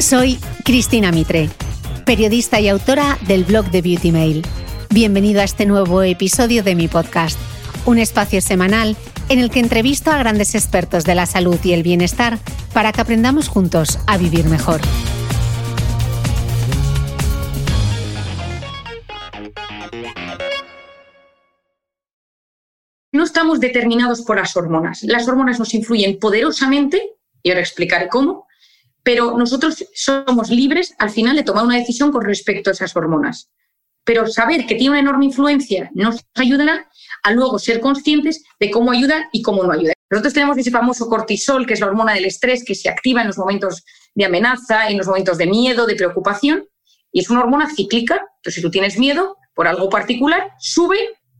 soy Cristina Mitre, periodista y autora del blog de Beauty Mail. Bienvenido a este nuevo episodio de mi podcast, un espacio semanal en el que entrevisto a grandes expertos de la salud y el bienestar para que aprendamos juntos a vivir mejor. No estamos determinados por las hormonas. Las hormonas nos influyen poderosamente, y ahora explicaré cómo, pero nosotros somos libres al final de tomar una decisión con respecto a esas hormonas. Pero saber que tiene una enorme influencia nos ayudará a luego ser conscientes de cómo ayuda y cómo no ayuda. Nosotros tenemos ese famoso cortisol, que es la hormona del estrés, que se activa en los momentos de amenaza, en los momentos de miedo, de preocupación, y es una hormona cíclica. Entonces, si tú tienes miedo por algo particular, sube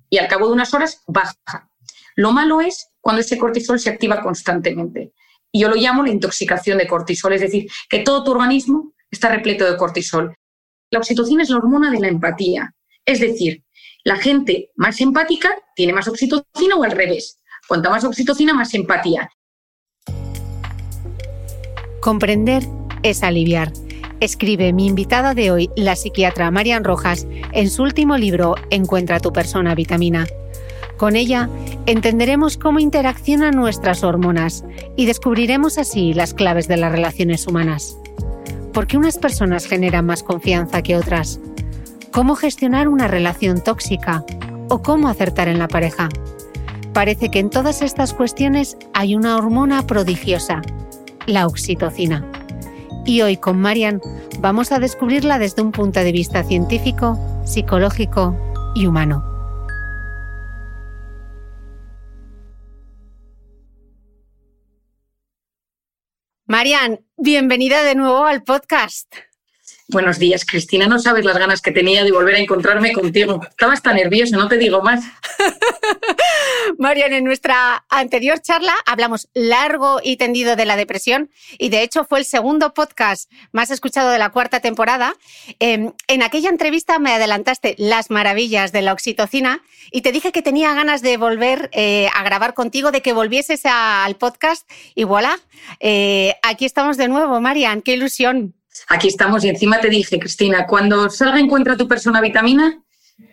y al cabo de unas horas baja. Lo malo es cuando ese cortisol se activa constantemente. Y yo lo llamo la intoxicación de cortisol, es decir, que todo tu organismo está repleto de cortisol. La oxitocina es la hormona de la empatía. Es decir, la gente más empática tiene más oxitocina o al revés. Cuanta más oxitocina, más empatía. Comprender es aliviar. Escribe mi invitada de hoy, la psiquiatra Marian Rojas, en su último libro Encuentra tu persona vitamina. Con ella entenderemos cómo interaccionan nuestras hormonas y descubriremos así las claves de las relaciones humanas. ¿Por qué unas personas generan más confianza que otras? ¿Cómo gestionar una relación tóxica? ¿O cómo acertar en la pareja? Parece que en todas estas cuestiones hay una hormona prodigiosa, la oxitocina. Y hoy con Marian vamos a descubrirla desde un punto de vista científico, psicológico y humano. Marian, bienvenida de nuevo al podcast. Buenos días, Cristina. No sabes las ganas que tenía de volver a encontrarme contigo. Estabas tan nerviosa, no te digo más. Marian, en nuestra anterior charla hablamos largo y tendido de la depresión y de hecho fue el segundo podcast más escuchado de la cuarta temporada. Em, en aquella entrevista me adelantaste las maravillas de la oxitocina y te dije que tenía ganas de volver eh, a grabar contigo, de que volvieses al podcast y voilà, eh, aquí estamos de nuevo, Marian, qué ilusión aquí estamos y encima te dije, Cristina, cuando salga Encuentra tu persona vitamina,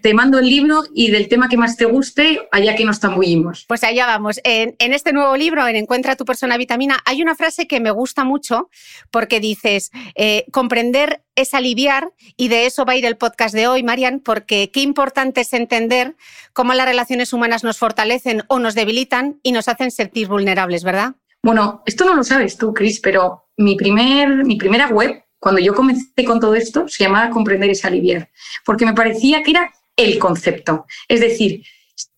te mando el libro y del tema que más te guste, allá que nos tambullimos. Pues allá vamos. En, este nuevo libro, en Encuentra tu persona vitamina, hay una frase que me gusta mucho porque dices, eh, comprender es aliviar y de eso va a ir el podcast de hoy, Marian, porque qué importante es entender cómo las relaciones humanas nos fortalecen o nos debilitan y nos hacen sentir vulnerables, ¿verdad? Bueno, esto no lo sabes tú, Cris, pero mi, primer, mi primera web cuando yo comencé con todo esto, se llamaba comprender es aliviar, porque me parecía que era el concepto. Es decir,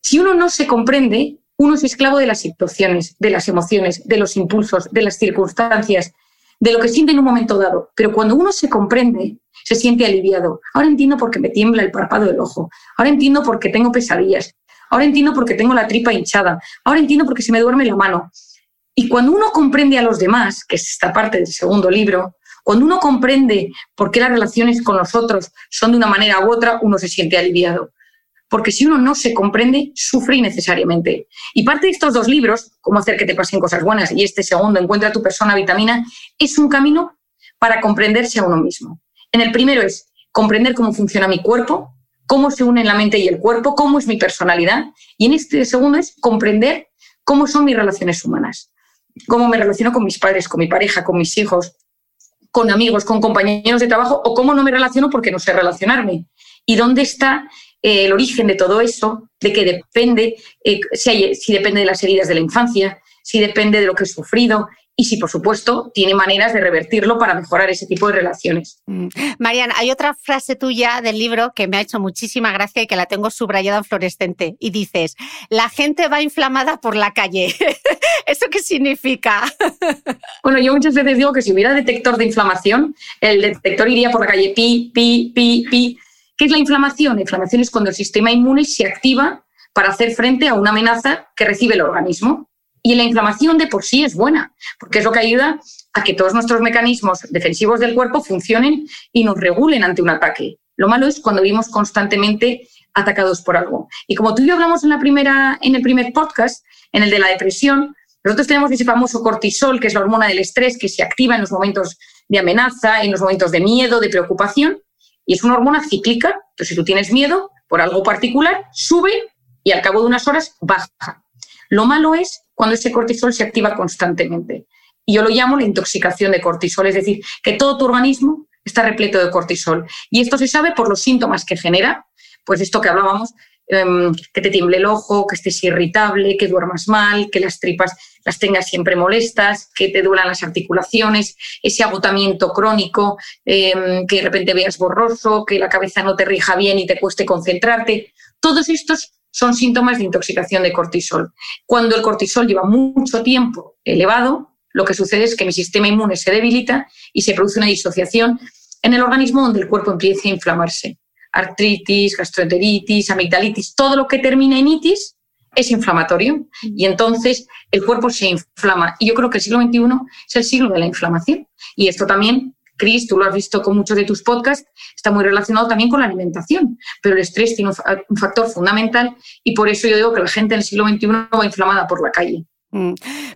si uno no se comprende, uno es esclavo de las situaciones, de las emociones, de los impulsos, de las circunstancias, de lo que siente en un momento dado. Pero cuando uno se comprende, se siente aliviado. Ahora entiendo por qué me tiembla el párpado del ojo. Ahora entiendo por qué tengo pesadillas. Ahora entiendo por qué tengo la tripa hinchada. Ahora entiendo por qué se me duerme la mano. Y cuando uno comprende a los demás, que es esta parte del segundo libro, cuando uno comprende por qué las relaciones con los otros son de una manera u otra, uno se siente aliviado. Porque si uno no se comprende, sufre innecesariamente. Y parte de estos dos libros, Cómo hacer que te pasen cosas buenas, y este segundo, Encuentra tu persona vitamina, es un camino para comprenderse a uno mismo. En el primero es comprender cómo funciona mi cuerpo, cómo se unen la mente y el cuerpo, cómo es mi personalidad. Y en este segundo es comprender cómo son mis relaciones humanas, cómo me relaciono con mis padres, con mi pareja, con mis hijos, con amigos, con compañeros de trabajo o cómo no me relaciono porque no sé relacionarme. ¿Y dónde está eh, el origen de todo eso? De que depende, eh, si, si depende de las heridas de la infancia, si depende de lo que he sufrido y si, por supuesto, tiene maneras de revertirlo para mejorar ese tipo de relaciones. Mm. Marian, hay otra frase tuya del libro que me ha hecho muchísima gracia y que la tengo subrayada en fluorescente. Y dices, la gente va inflamada por la calle. ¿Eso qué significa? bueno, yo muchas veces digo que si hubiera detector de inflamación, el detector iría por la calle pi, pi, pi, pi. ¿Qué es la inflamación? La inflamación es cuando el sistema inmune se activa para hacer frente a una amenaza que recibe el organismo. Y la inflamación de por sí es buena, porque es lo que ayuda a que todos nuestros mecanismos defensivos del cuerpo funcionen y nos regulen ante un ataque. Lo malo es cuando vivimos constantemente atacados por algo. Y como tú y yo hablamos en, la primera, en el primer podcast, en el de la depresión, nosotros tenemos ese famoso cortisol, que es la hormona del estrés, que se activa en los momentos de amenaza, en los momentos de miedo, de preocupación, y es una hormona cíclica. Entonces, si tú tienes miedo por algo particular, sube y al cabo de unas horas baja. Lo malo es cuando ese cortisol se activa constantemente. Y yo lo llamo la intoxicación de cortisol, es decir, que todo tu organismo está repleto de cortisol. Y esto se sabe por los síntomas que genera, pues esto que hablábamos, em, que te tiemble el ojo, que estés irritable, que duermas mal, que las tripas las tengas siempre molestas, que te duelan las articulaciones, ese agotamiento crónico, em, que de repente veas borroso, que la cabeza no te rija bien y te cueste concentrarte. Todos estos son síntomas de intoxicación de cortisol. Cuando el cortisol lleva mucho tiempo elevado, lo que sucede es que mi sistema inmune se debilita y se produce una disociación en el organismo donde el cuerpo empieza a inflamarse. Artritis, gastroenteritis, amigdalitis, todo lo que termina en itis es inflamatorio y entonces el cuerpo se inflama. Y yo creo que el siglo XXI es el siglo de la inflamación. Y esto también Cris, tú lo has visto con muchos de tus podcasts, está muy relacionado también con la alimentación, pero el estrés tiene un factor fundamental y por eso yo digo que la gente en el siglo XXI va inflamada por la calle. Mm.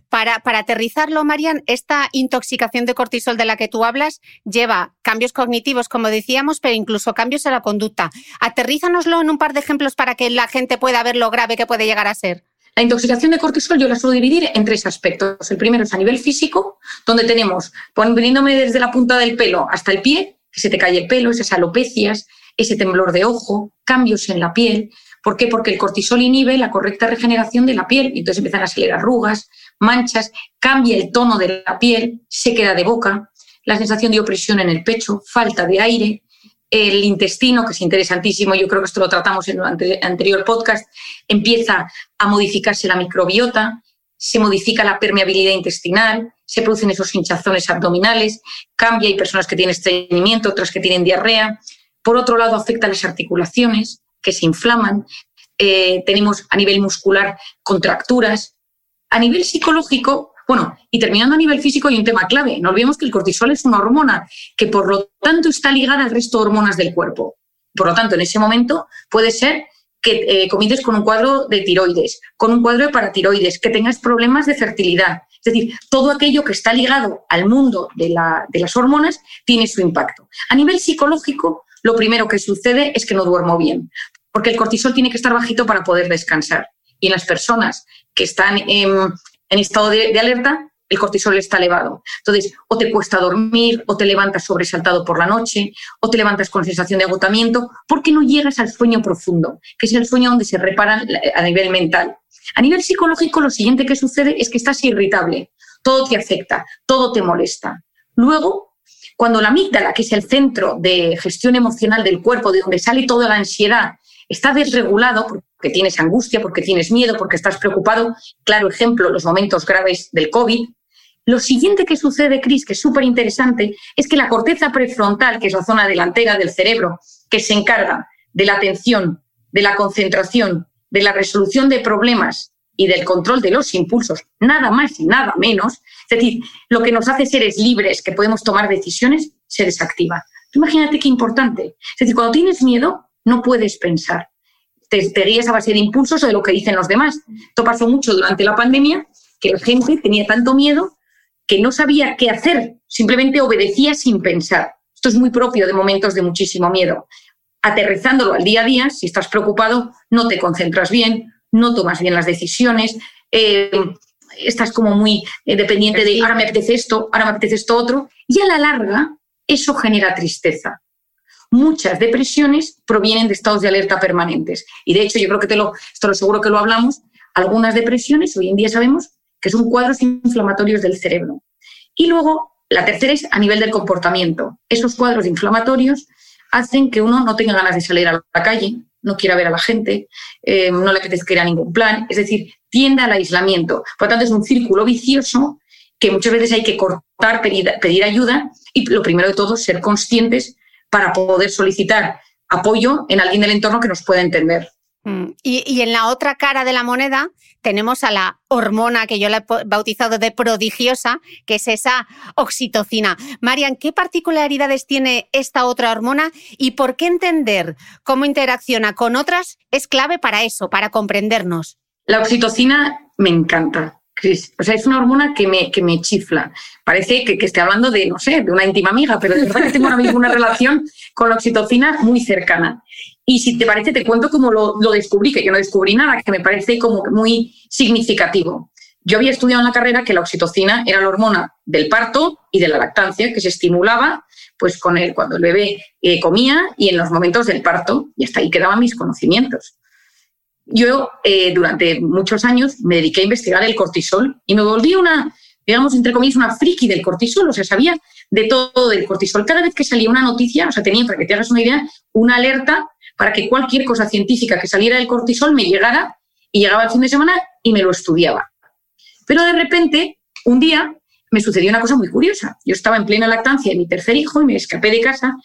Para, para, aterrizarlo, Marian, esta intoxicación de cortisol de la que tú hablas lleva cambios cognitivos, como decíamos, pero incluso cambios en la conducta. Aterrízanoslo en un par de ejemplos para que la gente pueda ver lo grave que puede llegar a ser. La intoxicación de cortisol yo la suelo dividir en tres aspectos. El primero es a nivel físico, donde tenemos, poniéndome desde la punta del pelo hasta el pie, que se te cae el pelo, esas alopecias, ese temblor de ojo, cambios en la piel. ¿Por qué? Porque el cortisol inhibe la correcta regeneración de la piel y entonces empiezan a salir arrugas, manchas, cambia el tono de la piel, se queda de boca, la sensación de opresión en el pecho, falta de aire, el intestino, que es interesantísimo, yo creo que esto lo tratamos en el anterior podcast, empieza a modificarse la microbiota, se modifica la permeabilidad intestinal, se producen esos hinchazones abdominales, cambia, hay personas que tienen estreñimiento, otras que tienen diarrea. Por otro lado, afecta las articulaciones, que se inflaman. Eh, tenemos a nivel muscular contracturas. A nivel psicológico, bueno, y terminando a nivel físico hay un tema clave. No olvidemos que el cortisol es una hormona que por lo tanto está ligada al resto de hormonas del cuerpo. Por lo tanto, en ese momento puede ser que eh, con un cuadro de tiroides, con un cuadro de paratiroides, que tengas problemas de fertilidad. Es decir, todo aquello que está ligado al mundo de, de las hormonas tiene su impacto. A nivel psicológico, lo primero que sucede es que no duermo bien, porque el cortisol tiene que estar bajito para poder descansar. Y en las personas que están en, en estado de, alerta, el cortisol está elevado. Entonces, o te cuesta dormir, o te levantas sobresaltado por la noche, o te levantas con sensación de agotamiento, porque no llegas al sueño profundo, que es el sueño donde se reparan a nivel mental. A nivel psicológico, lo siguiente que sucede es que estás irritable, todo te afecta, todo te molesta. Luego, cuando la amígdala, que es el centro de gestión emocional del cuerpo, de donde sale toda la ansiedad, está desregulado tienes angustia, porque tienes miedo, porque estás preocupado. Claro ejemplo, los momentos graves del COVID. Lo siguiente que sucede, Cris, que es súper interesante, es que la corteza prefrontal, que es la zona delantera del cerebro, que se encarga de la atención, de la concentración, de la resolución de problemas y del control de los impulsos, nada más y nada menos, es decir, lo que nos hace seres libres, que podemos tomar decisiones, se desactiva. Imagínate qué importante. Es decir, cuando tienes miedo, no puedes pensar. Te, te guías a base de impulsos o de lo que dicen los demás. Esto pasó mucho durante la pandemia, que la gente tenía tanto miedo que no sabía qué hacer, simplemente obedecía sin pensar. Esto es muy propio de momentos de muchísimo miedo. Aterrizándolo al día a día, si estás preocupado, no te concentras bien, no tomas bien las decisiones, eh, estás como muy eh, dependiente de ahora me apetece esto, ahora me apetece esto otro, y a la larga eso genera tristeza muchas depresiones provienen de estados de alerta permanentes. Y de hecho, yo creo que te lo, esto lo seguro que lo hablamos, algunas depresiones hoy en día sabemos que son cuadros inflamatorios del cerebro. Y luego, la tercera es a nivel del comportamiento. Esos cuadros inflamatorios hacen que uno no tenga ganas de salir a la calle, no quiera ver a la gente, eh, no le apetezca ir a ningún plan, es decir, tiende al aislamiento. Por lo tanto, es un círculo vicioso que muchas veces hay que cortar, pedir, pedir ayuda y lo primero de todo, ser conscientes para poder solicitar apoyo en alguien del entorno que nos pueda entender. Mm, y, en la otra cara de la moneda tenemos a la hormona que yo la he bautizado de prodigiosa, que es esa oxitocina. Marian, ¿qué particularidades tiene esta otra hormona y por qué entender cómo interacciona con otras es clave para eso, para comprendernos? La oxitocina me encanta. O sea, es una hormona que me, que me chifla. Parece que, que esté hablando de, no sé, de una íntima amiga, pero de verdad que tengo ahora mismo una relación con la oxitocina muy cercana. Y si te parece, te cuento cómo lo, lo, descubrí, que yo no descubrí nada, que me parece como muy significativo. Yo había estudiado en la carrera que la oxitocina era la hormona del parto y de la lactancia, que se estimulaba pues con él cuando el bebé eh, comía y en los momentos del parto, y hasta ahí quedaban mis conocimientos. Yo eh, durante muchos años me dediqué a investigar el cortisol y me volví una, digamos, entre comillas, una friki del cortisol, o sea, sabía de todo del cortisol. Cada vez que salía una noticia, o sea, tenía, para que te hagas una idea, una alerta para que cualquier cosa científica que saliera del cortisol me llegara y llegaba el fin de semana y me lo estudiaba. Pero de repente, un día, me sucedió una cosa muy curiosa. Yo estaba en plena lactancia de mi tercer hijo y me escapé de casa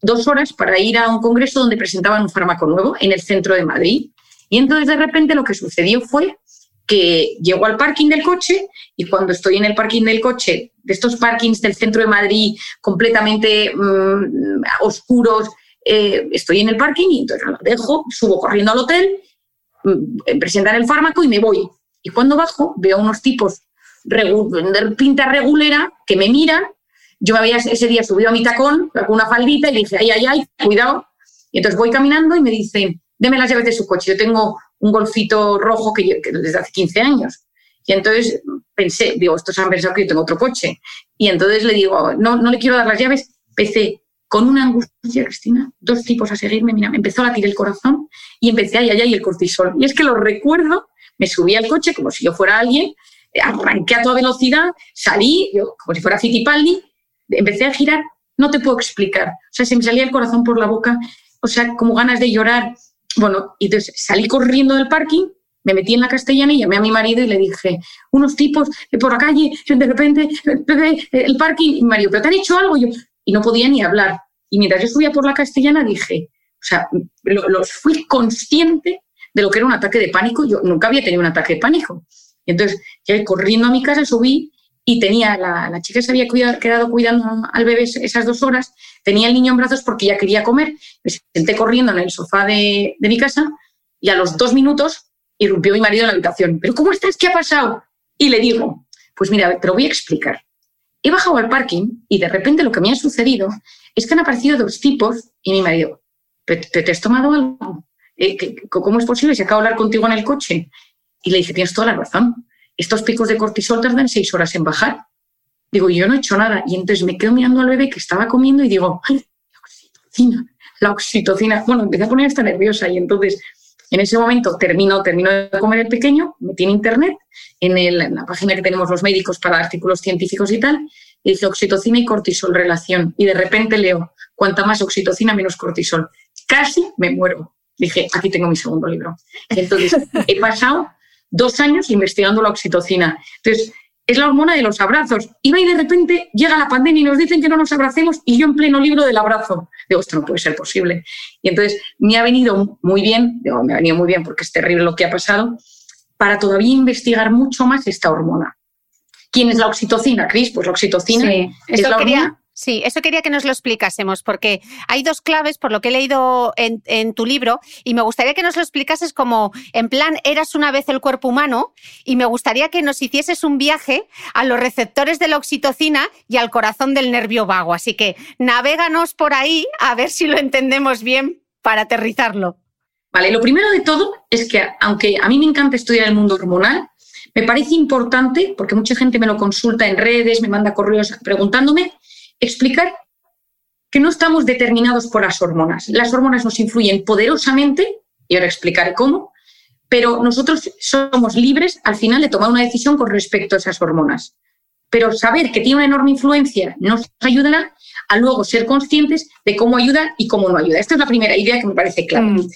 dos horas para ir a un congreso donde presentaban un fármaco nuevo en el centro de Madrid. Y entonces de repente lo que sucedió fue que llego al parking del coche y cuando estoy en el parking del coche, de estos parkings del centro de Madrid completamente mmm, oscuros, eh, estoy en el parking y entonces lo dejo, subo corriendo al hotel, mm, presentar el fármaco y me voy. Y cuando bajo veo unos tipos de pinta regulera que me miran. Yo me había ese día subido a mi tacón con una faldita y dije, ay, ay, ay, cuidado. Y entonces voy caminando y me dicen, deme las llaves de su coche. Yo tengo un golfito rojo que, que desde hace 15 años. Y entonces pensé, digo, estos han pensado que yo tengo otro coche. Y entonces le digo, no, no le quiero dar las llaves. Pensé, con una angustia, Cristina, dos tipos a seguirme, mira, me empezó a latir el corazón y empecé ay, ay, ay, el cortisol. Y es que lo recuerdo, me subí al coche como si yo fuera alguien, arranqué a toda velocidad, salí, yo como si fuera Fittipaldi, empecé a girar, no te puedo explicar. O sea, se me salía el corazón por la boca, o sea, como ganas de llorar. Bueno, y entonces salí corriendo del parking, me metí en la castellana y llamé a mi marido y le dije, unos tipos por la calle, de repente, el parking, y Mario, ¿pero te han hecho algo? Y yo, y no podía ni hablar. Y mientras yo subía por la castellana dije, o sea, los fui consciente de lo que era un ataque de pánico. Yo nunca había tenido un ataque de pánico. Y entonces, corriendo a mi casa, subí y tenía, la, la chica se había quedado cuidando al bebé esas dos horas, tenía el niño en brazos porque ya quería comer. Me senté corriendo en el sofá de, de mi casa y a los dos minutos irrumpió mi marido en la habitación. ¿Pero cómo estás? ¿Qué ha pasado? Y le digo, pues mira, te lo voy a explicar. He bajado al parking y de repente lo que me ha sucedido es que han aparecido dos tipos y mi marido, ¿te, te has tomado algo? Eh, ¿Cómo es posible si acabo de hablar contigo en el coche? Y le dije, tienes toda la razón. Estos picos de cortisol tardan seis horas en bajar. Digo, yo no he hecho nada. Y entonces me quedo mirando al bebé que estaba comiendo y digo, ¡ay, la oxitocina! La oxitocina. Bueno, empecé a poner esta nerviosa y entonces en ese momento termino, termino de comer el pequeño, metí en internet, en, la página que tenemos los médicos para artículos científicos y tal, y dice oxitocina y cortisol relación. Y de repente leo, cuanta más oxitocina, menos cortisol. Casi me muero. Dije, aquí tengo mi segundo libro. Entonces, he pasado dos años investigando la oxitocina. Entonces, es la hormona de los abrazos. Y va y de repente llega la pandemia y nos dicen que no nos abracemos y yo en pleno libro del abrazo. Digo, esto no puede ser posible. Y entonces me ha venido muy bien, digo, me ha venido muy bien porque es terrible lo que ha pasado, para todavía investigar mucho más esta hormona. ¿Quién es la oxitocina, Cris? Pues la oxitocina es la hormona Sí, eso quería que nos lo explicásemos, porque hay dos claves, por lo que he leído en, tu libro, y me gustaría que nos lo explicases como, en plan, eras una vez el cuerpo humano, y me gustaría que nos hicieses un viaje a los receptores de la oxitocina y al corazón del nervio vago. Así que navéganos por ahí a ver si lo entendemos bien para aterrizarlo. Vale, lo primero de todo es que, aunque a mí me encanta estudiar el mundo hormonal, me parece importante, porque mucha gente me lo consulta en redes, me manda correos preguntándome, explicar que no estamos determinados por las hormonas. Las hormonas nos influyen poderosamente, y ahora explicaré cómo, pero nosotros somos libres al final de tomar una decisión con respecto a esas hormonas. pero saber que tiene una enorme influencia nos ayudará a luego ser conscientes de cómo ayuda y cómo no ayuda. Esta es la primera idea que me parece clara. Mm.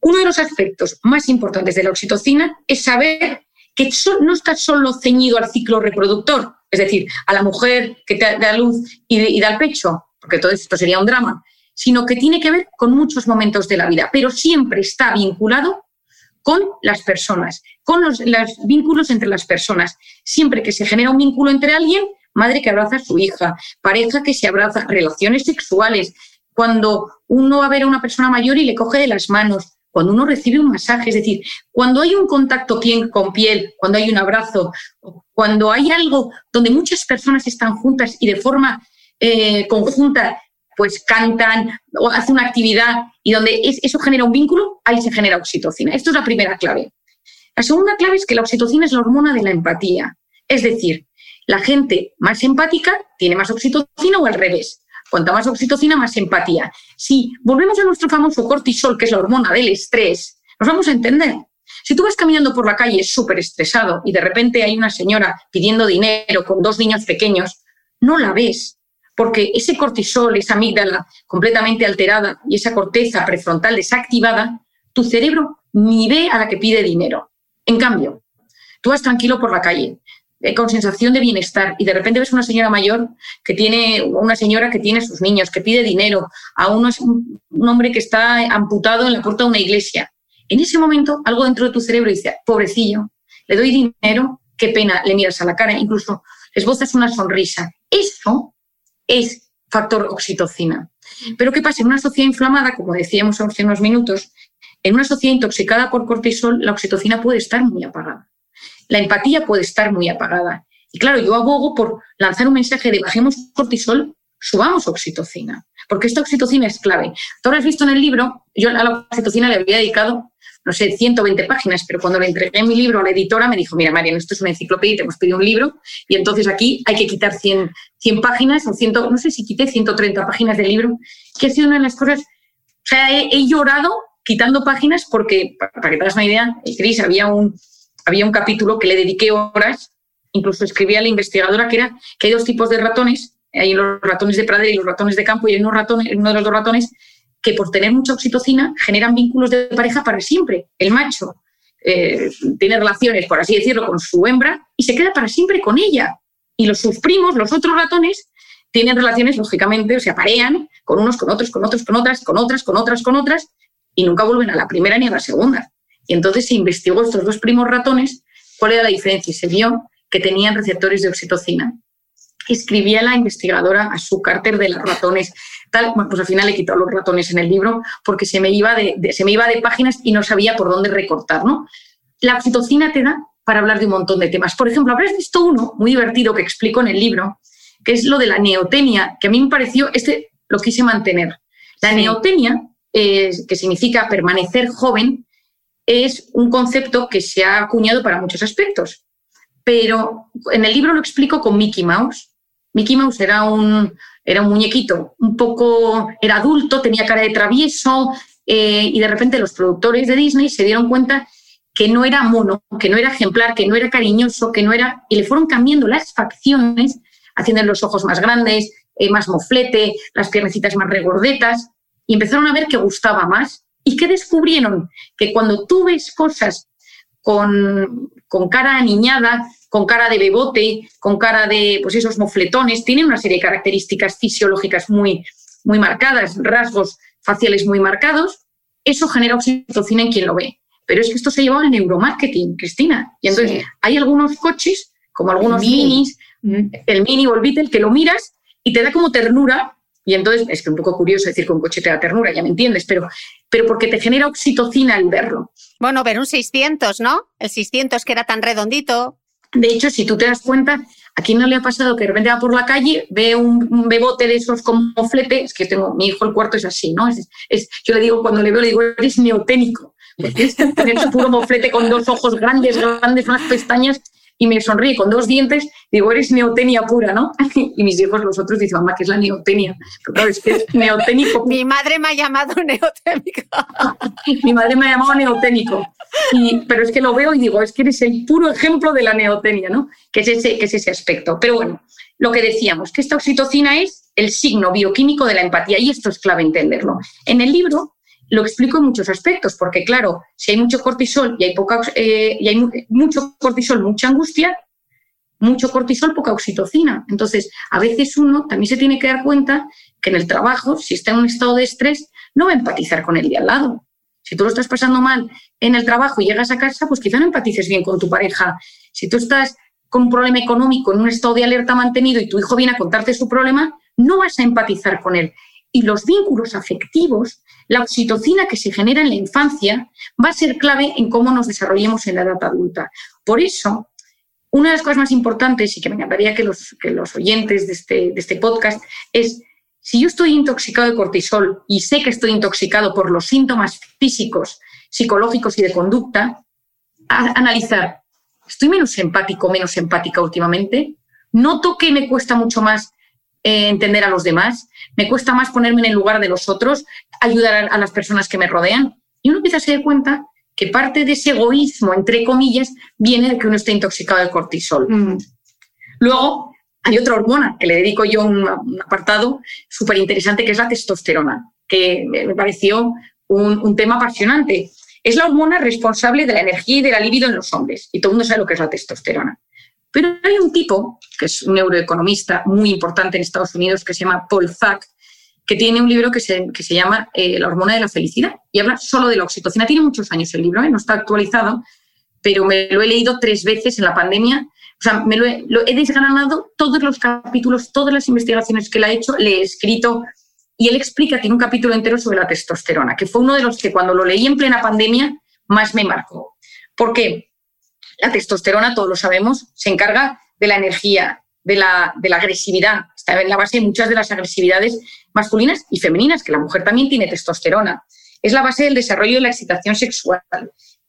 Uno de los aspectos más importantes de la oxitocina es saber que no está solo ceñido al ciclo reproductor, es decir, a la mujer que te da luz y, da el pecho, porque todo esto sería un drama, sino que tiene que ver con muchos momentos de la vida, pero siempre está vinculado con las personas, con los, vínculos entre las personas. Siempre que se genera un vínculo entre alguien, madre que abraza a su hija, pareja que se abraza, relaciones sexuales, cuando uno va a ver a una persona mayor y le coge de las manos, cuando uno recibe un masaje, es decir, cuando hay un contacto piel con piel, cuando hay un abrazo, cuando hay algo donde muchas personas están juntas y de forma eh, conjunta pues cantan o hacen una actividad y donde eso genera un vínculo, ahí se genera oxitocina. Esto es la primera clave. La segunda clave es que la oxitocina es la hormona de la empatía. Es decir, la gente más empática tiene más oxitocina o al revés. Cuanta más oxitocina, más empatía. Si volvemos a nuestro famoso cortisol, que es la hormona del estrés, nos vamos a entender. Si tú vas caminando por la calle súper estresado y de repente hay una señora pidiendo dinero con dos niños pequeños, no la ves, porque ese cortisol, esa amígdala completamente alterada y esa corteza prefrontal desactivada, tu cerebro ni ve a la que pide dinero. En cambio, tú vas tranquilo por la calle, con sensación de bienestar y de repente ves una señora mayor que tiene, una señora que tiene sus niños, que pide dinero, a un, hombre que está amputado en la puerta de una iglesia. En ese momento algo dentro de tu cerebro dice, pobrecillo, le doy dinero, qué pena, le miras a la cara, incluso esbozas una sonrisa. Eso es factor oxitocina. Pero ¿qué pasa? En una sociedad inflamada, como decíamos hace unos minutos, en una sociedad intoxicada por cortisol, la oxitocina puede estar muy apagada la empatía puede estar muy apagada. Y claro, yo abogo por lanzar un mensaje de bajemos cortisol, subamos oxitocina, porque esta oxitocina es clave. Tú has visto en el libro, yo a la oxitocina le había dedicado, no sé, 120 páginas, pero cuando le entregué mi libro a la editora me dijo, mira, Marian, esto es una enciclopedia, te hemos pedido un libro, y entonces aquí hay que quitar 100, 100 páginas, o 100, no sé si quité 130 páginas del libro, que ha sido una de las cosas, o sea, he, llorado quitando páginas porque, para que te hagas una idea, Cris, había un, había un capítulo que le dediqué horas, incluso escribí a la investigadora que era que hay dos tipos de ratones, hay los ratones de pradera y los ratones de campo, y hay unos ratones, uno de los dos ratones que por tener mucha oxitocina generan vínculos de pareja para siempre. El macho eh, tiene relaciones, por así decirlo, con su hembra y se queda para siempre con ella. Y los sus primos, los otros ratones, tienen relaciones, lógicamente, o se aparean con unos, con otros, con otros, con otras, con otras, con otras, con otras, y nunca vuelven a la primera ni a la segunda. Y entonces se investigó estos dos primos ratones, cuál era la diferencia y se vio que tenían receptores de oxitocina. Escribía la investigadora a su Carter de los ratones. Tal, pues al final le quitó los ratones en el libro porque se me, iba de, se me iba de páginas y no sabía por dónde recortar. ¿no? La oxitocina te da para hablar de un montón de temas. Por ejemplo, habrás visto uno muy divertido que explico en el libro, que es lo de la neotenia, que a mí me pareció, este lo quise mantener. La neotenia, que significa permanecer joven, es un concepto que se ha acuñado para muchos aspectos. Pero en el libro lo explico con Mickey Mouse. Mickey Mouse era un, era un muñequito, un poco, era adulto, tenía cara de travieso, eh, y de repente los productores de Disney se dieron cuenta que no era mono, que no era ejemplar, que no era cariñoso, que no era. y le fueron cambiando las facciones, haciendo los ojos más grandes, eh, más moflete, las piernecitas más regordetas, y empezaron a ver que gustaba más ¿Y qué descubrieron? Que cuando tú ves cosas con, con cara aniñada, con cara de bebote, con cara de pues esos mofletones, tienen una serie de características fisiológicas muy, muy marcadas, rasgos faciales muy marcados, eso genera oxitocina en quien lo ve. Pero es que esto se lleva al neuromarketing, Cristina. Y entonces hay algunos coches, como algunos minis, mm. el mini o el Beetle, que lo miras y te da como ternura y entonces, es que un poco curioso decir que un coche te da ternura, ya me entiendes, pero, pero porque te genera oxitocina al verlo. Bueno, ver un 600, ¿no? El 600 que era tan redondito. De hecho, si tú te das cuenta, ¿a quién no le ha pasado que de repente va por la calle, ve un, bebote de esos como flete? Es que tengo, mi hijo el cuarto es así, ¿no? Es, yo le digo, cuando le veo, le digo, eres neoténico. Porque es tener su puro moflete con dos ojos grandes, grandes, unas pestañas y me sonríe con dos dientes, digo, eres neotenia pura, ¿no? Y mis hijos, los otros, dicen, mamá, ¿qué es la neotenia? Pero claro, es que es neoténico. Mi madre me ha llamado neoténico. Mi madre me ha llamado neoténico. Y, pero es que lo veo y digo, es que eres el puro ejemplo de la neotenia, ¿no? Que es ese, que es ese aspecto. Pero bueno, lo que decíamos, que esta oxitocina es el signo bioquímico de la empatía y esto es clave entenderlo. En el libro lo explico en muchos aspectos, porque claro, si hay mucho cortisol y hay, poca, eh, y hay mucho cortisol, mucha angustia, mucho cortisol, poca oxitocina. Entonces, a veces uno también se tiene que dar cuenta que en el trabajo, si está en un estado de estrés, no va a empatizar con el de al lado. Si tú lo estás pasando mal en el trabajo y llegas a casa, pues quizá no empatices bien con tu pareja. Si tú estás con un problema económico en un estado de alerta mantenido y tu hijo viene a contarte su problema, no vas a empatizar con él. Y los vínculos afectivos, la oxitocina que se genera en la infancia, va a ser clave en cómo nos desarrollemos en la edad adulta. Por eso, una de las cosas más importantes y que me encantaría que los, que los oyentes de este, este podcast es, si yo estoy intoxicado de cortisol y sé que estoy intoxicado por los síntomas físicos, psicológicos y de conducta, analizar, ¿estoy menos empático, menos empática últimamente? ¿Noto que me cuesta mucho más eh, entender a los demás, me cuesta más ponerme en el lugar de los otros, ayudar a, las personas que me rodean. Y uno empieza a se dar cuenta que parte de ese egoísmo, entre comillas, viene de que uno está intoxicado de cortisol. Mm. Luego, hay otra hormona que le dedico yo un, apartado súper interesante, que es la testosterona, que me pareció un, un, tema apasionante. Es la hormona responsable de la energía y de la libido en los hombres, y todo el mundo sabe lo que es la testosterona. Pero hay un tipo, que es un neuroeconomista muy importante en Estados Unidos, que se llama Paul Zack, que tiene un libro que se, que se llama eh, La hormona de la felicidad y habla solo de la oxitocina. Tiene muchos años el libro, ¿eh? no está actualizado, pero me lo he leído tres veces en la pandemia. O sea, me lo he, lo he desgranado todos los capítulos, todas las investigaciones que él ha hecho, le he escrito y él explica, tiene un capítulo entero sobre la testosterona, que fue uno de los que cuando lo leí en plena pandemia más me marcó. ¿Por qué? La testosterona, todos lo sabemos, se encarga de la energía, de la, agresividad. Está en la base de muchas de las agresividades masculinas y femeninas, que la mujer también tiene testosterona. Es la base del desarrollo de la excitación sexual.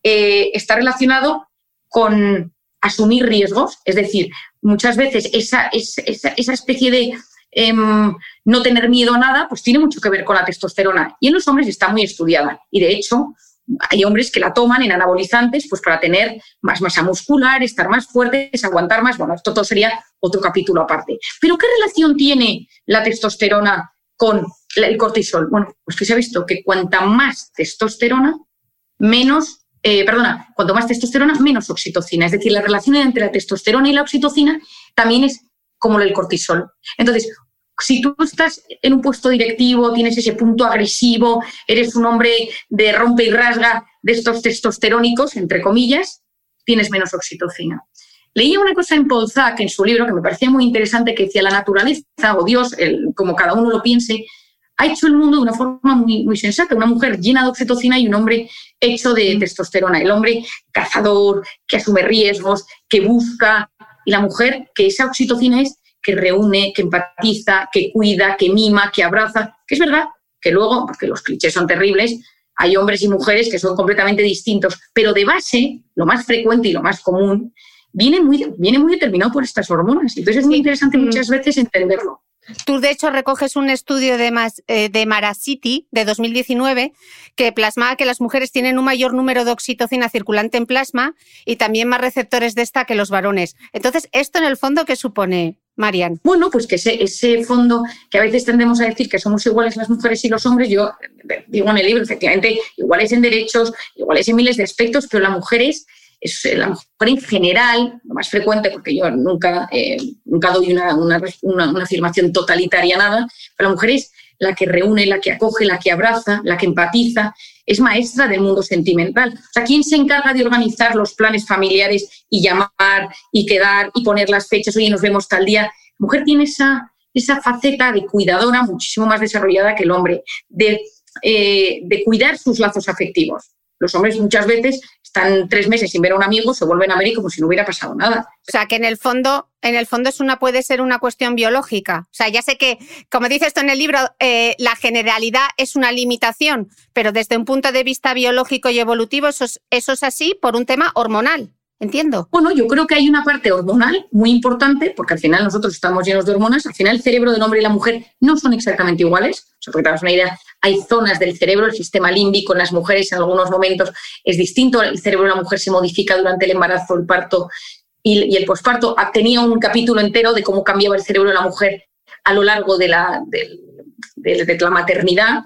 Eh, está relacionado con asumir riesgos, es decir, muchas veces esa, esa, especie de em, no tener miedo a nada, pues tiene mucho que ver con la testosterona. Y en los hombres está muy estudiada. Y de hecho, hay hombres que la toman en anabolizantes pues para tener más masa muscular, estar más fuertes, aguantar más. Bueno, esto todo sería otro capítulo aparte. Pero ¿qué relación tiene la testosterona con el cortisol? Bueno, pues que se ha visto que cuanta más testosterona, menos, eh, perdona, cuanto más testosterona, menos oxitocina. Es decir, la relación entre la testosterona y la oxitocina también es como el cortisol. Entonces, si tú estás en un puesto directivo, tienes ese punto agresivo, eres un hombre de rompe y rasga de estos testosterónicos, entre comillas, tienes menos oxitocina. Leía una cosa en Paul en su libro, que me parecía muy interesante, que decía la naturaleza o Dios, como cada uno lo piense, ha hecho el mundo de una forma muy, muy sensata. Una mujer llena de oxitocina y un hombre hecho de testosterona. El hombre cazador, que asume riesgos, que busca, y la mujer que esa oxitocina es que reúne, que empatiza, que cuida, que mima, que abraza, que es verdad que luego, porque los clichés son terribles, hay hombres y mujeres que son completamente distintos, pero de base, lo más frecuente y lo más común, viene muy, viene muy determinado por estas hormonas. Entonces es muy interesante mm. muchas veces entenderlo. Tú, de hecho, recoges un estudio de, eh, de de 2019 que plasmaba que las mujeres tienen un mayor número de oxitocina circulante en plasma y también más receptores de esta que los varones. Entonces, ¿esto en el fondo qué supone? Marian? Bueno, pues que ese, ese, fondo que a veces tendemos a decir que somos iguales las mujeres y los hombres, yo digo en el libro, efectivamente, iguales en derechos, iguales en miles de aspectos, pero la mujer es, la mujer en general, lo más frecuente, porque yo nunca, eh, nunca doy una, una, una, afirmación totalitaria nada, pero la mujer es la que reúne, la que acoge, la que abraza, la que empatiza, es maestra del mundo sentimental. O sea, ¿quién se encarga de organizar los planes familiares y llamar y quedar y poner las fechas? Oye, nos vemos tal día. La mujer tiene esa, esa faceta de cuidadora muchísimo más desarrollada que el hombre, de, eh, de cuidar sus lazos afectivos. Los hombres muchas veces están tres meses sin ver a un amigo, se vuelven a ver y como si no hubiera pasado nada. O sea, que en el fondo, en el fondo es una, puede ser una cuestión biológica. O sea, ya sé que, como dice esto en el libro, eh, la generalidad es una limitación, pero desde un punto de vista biológico y evolutivo eso es, eso es así por un tema hormonal. Entiendo. Bueno, yo creo que hay una parte hormonal muy importante, porque al final nosotros estamos llenos de hormonas. Al final, el cerebro del hombre y la mujer no son exactamente iguales. O sea, porque te una idea, hay zonas del cerebro, el sistema límbico en las mujeres en algunos momentos es distinto. El cerebro de la mujer se modifica durante el embarazo, el parto y, el posparto. Tenía un capítulo entero de cómo cambiaba el cerebro de la mujer a lo largo de la, de la maternidad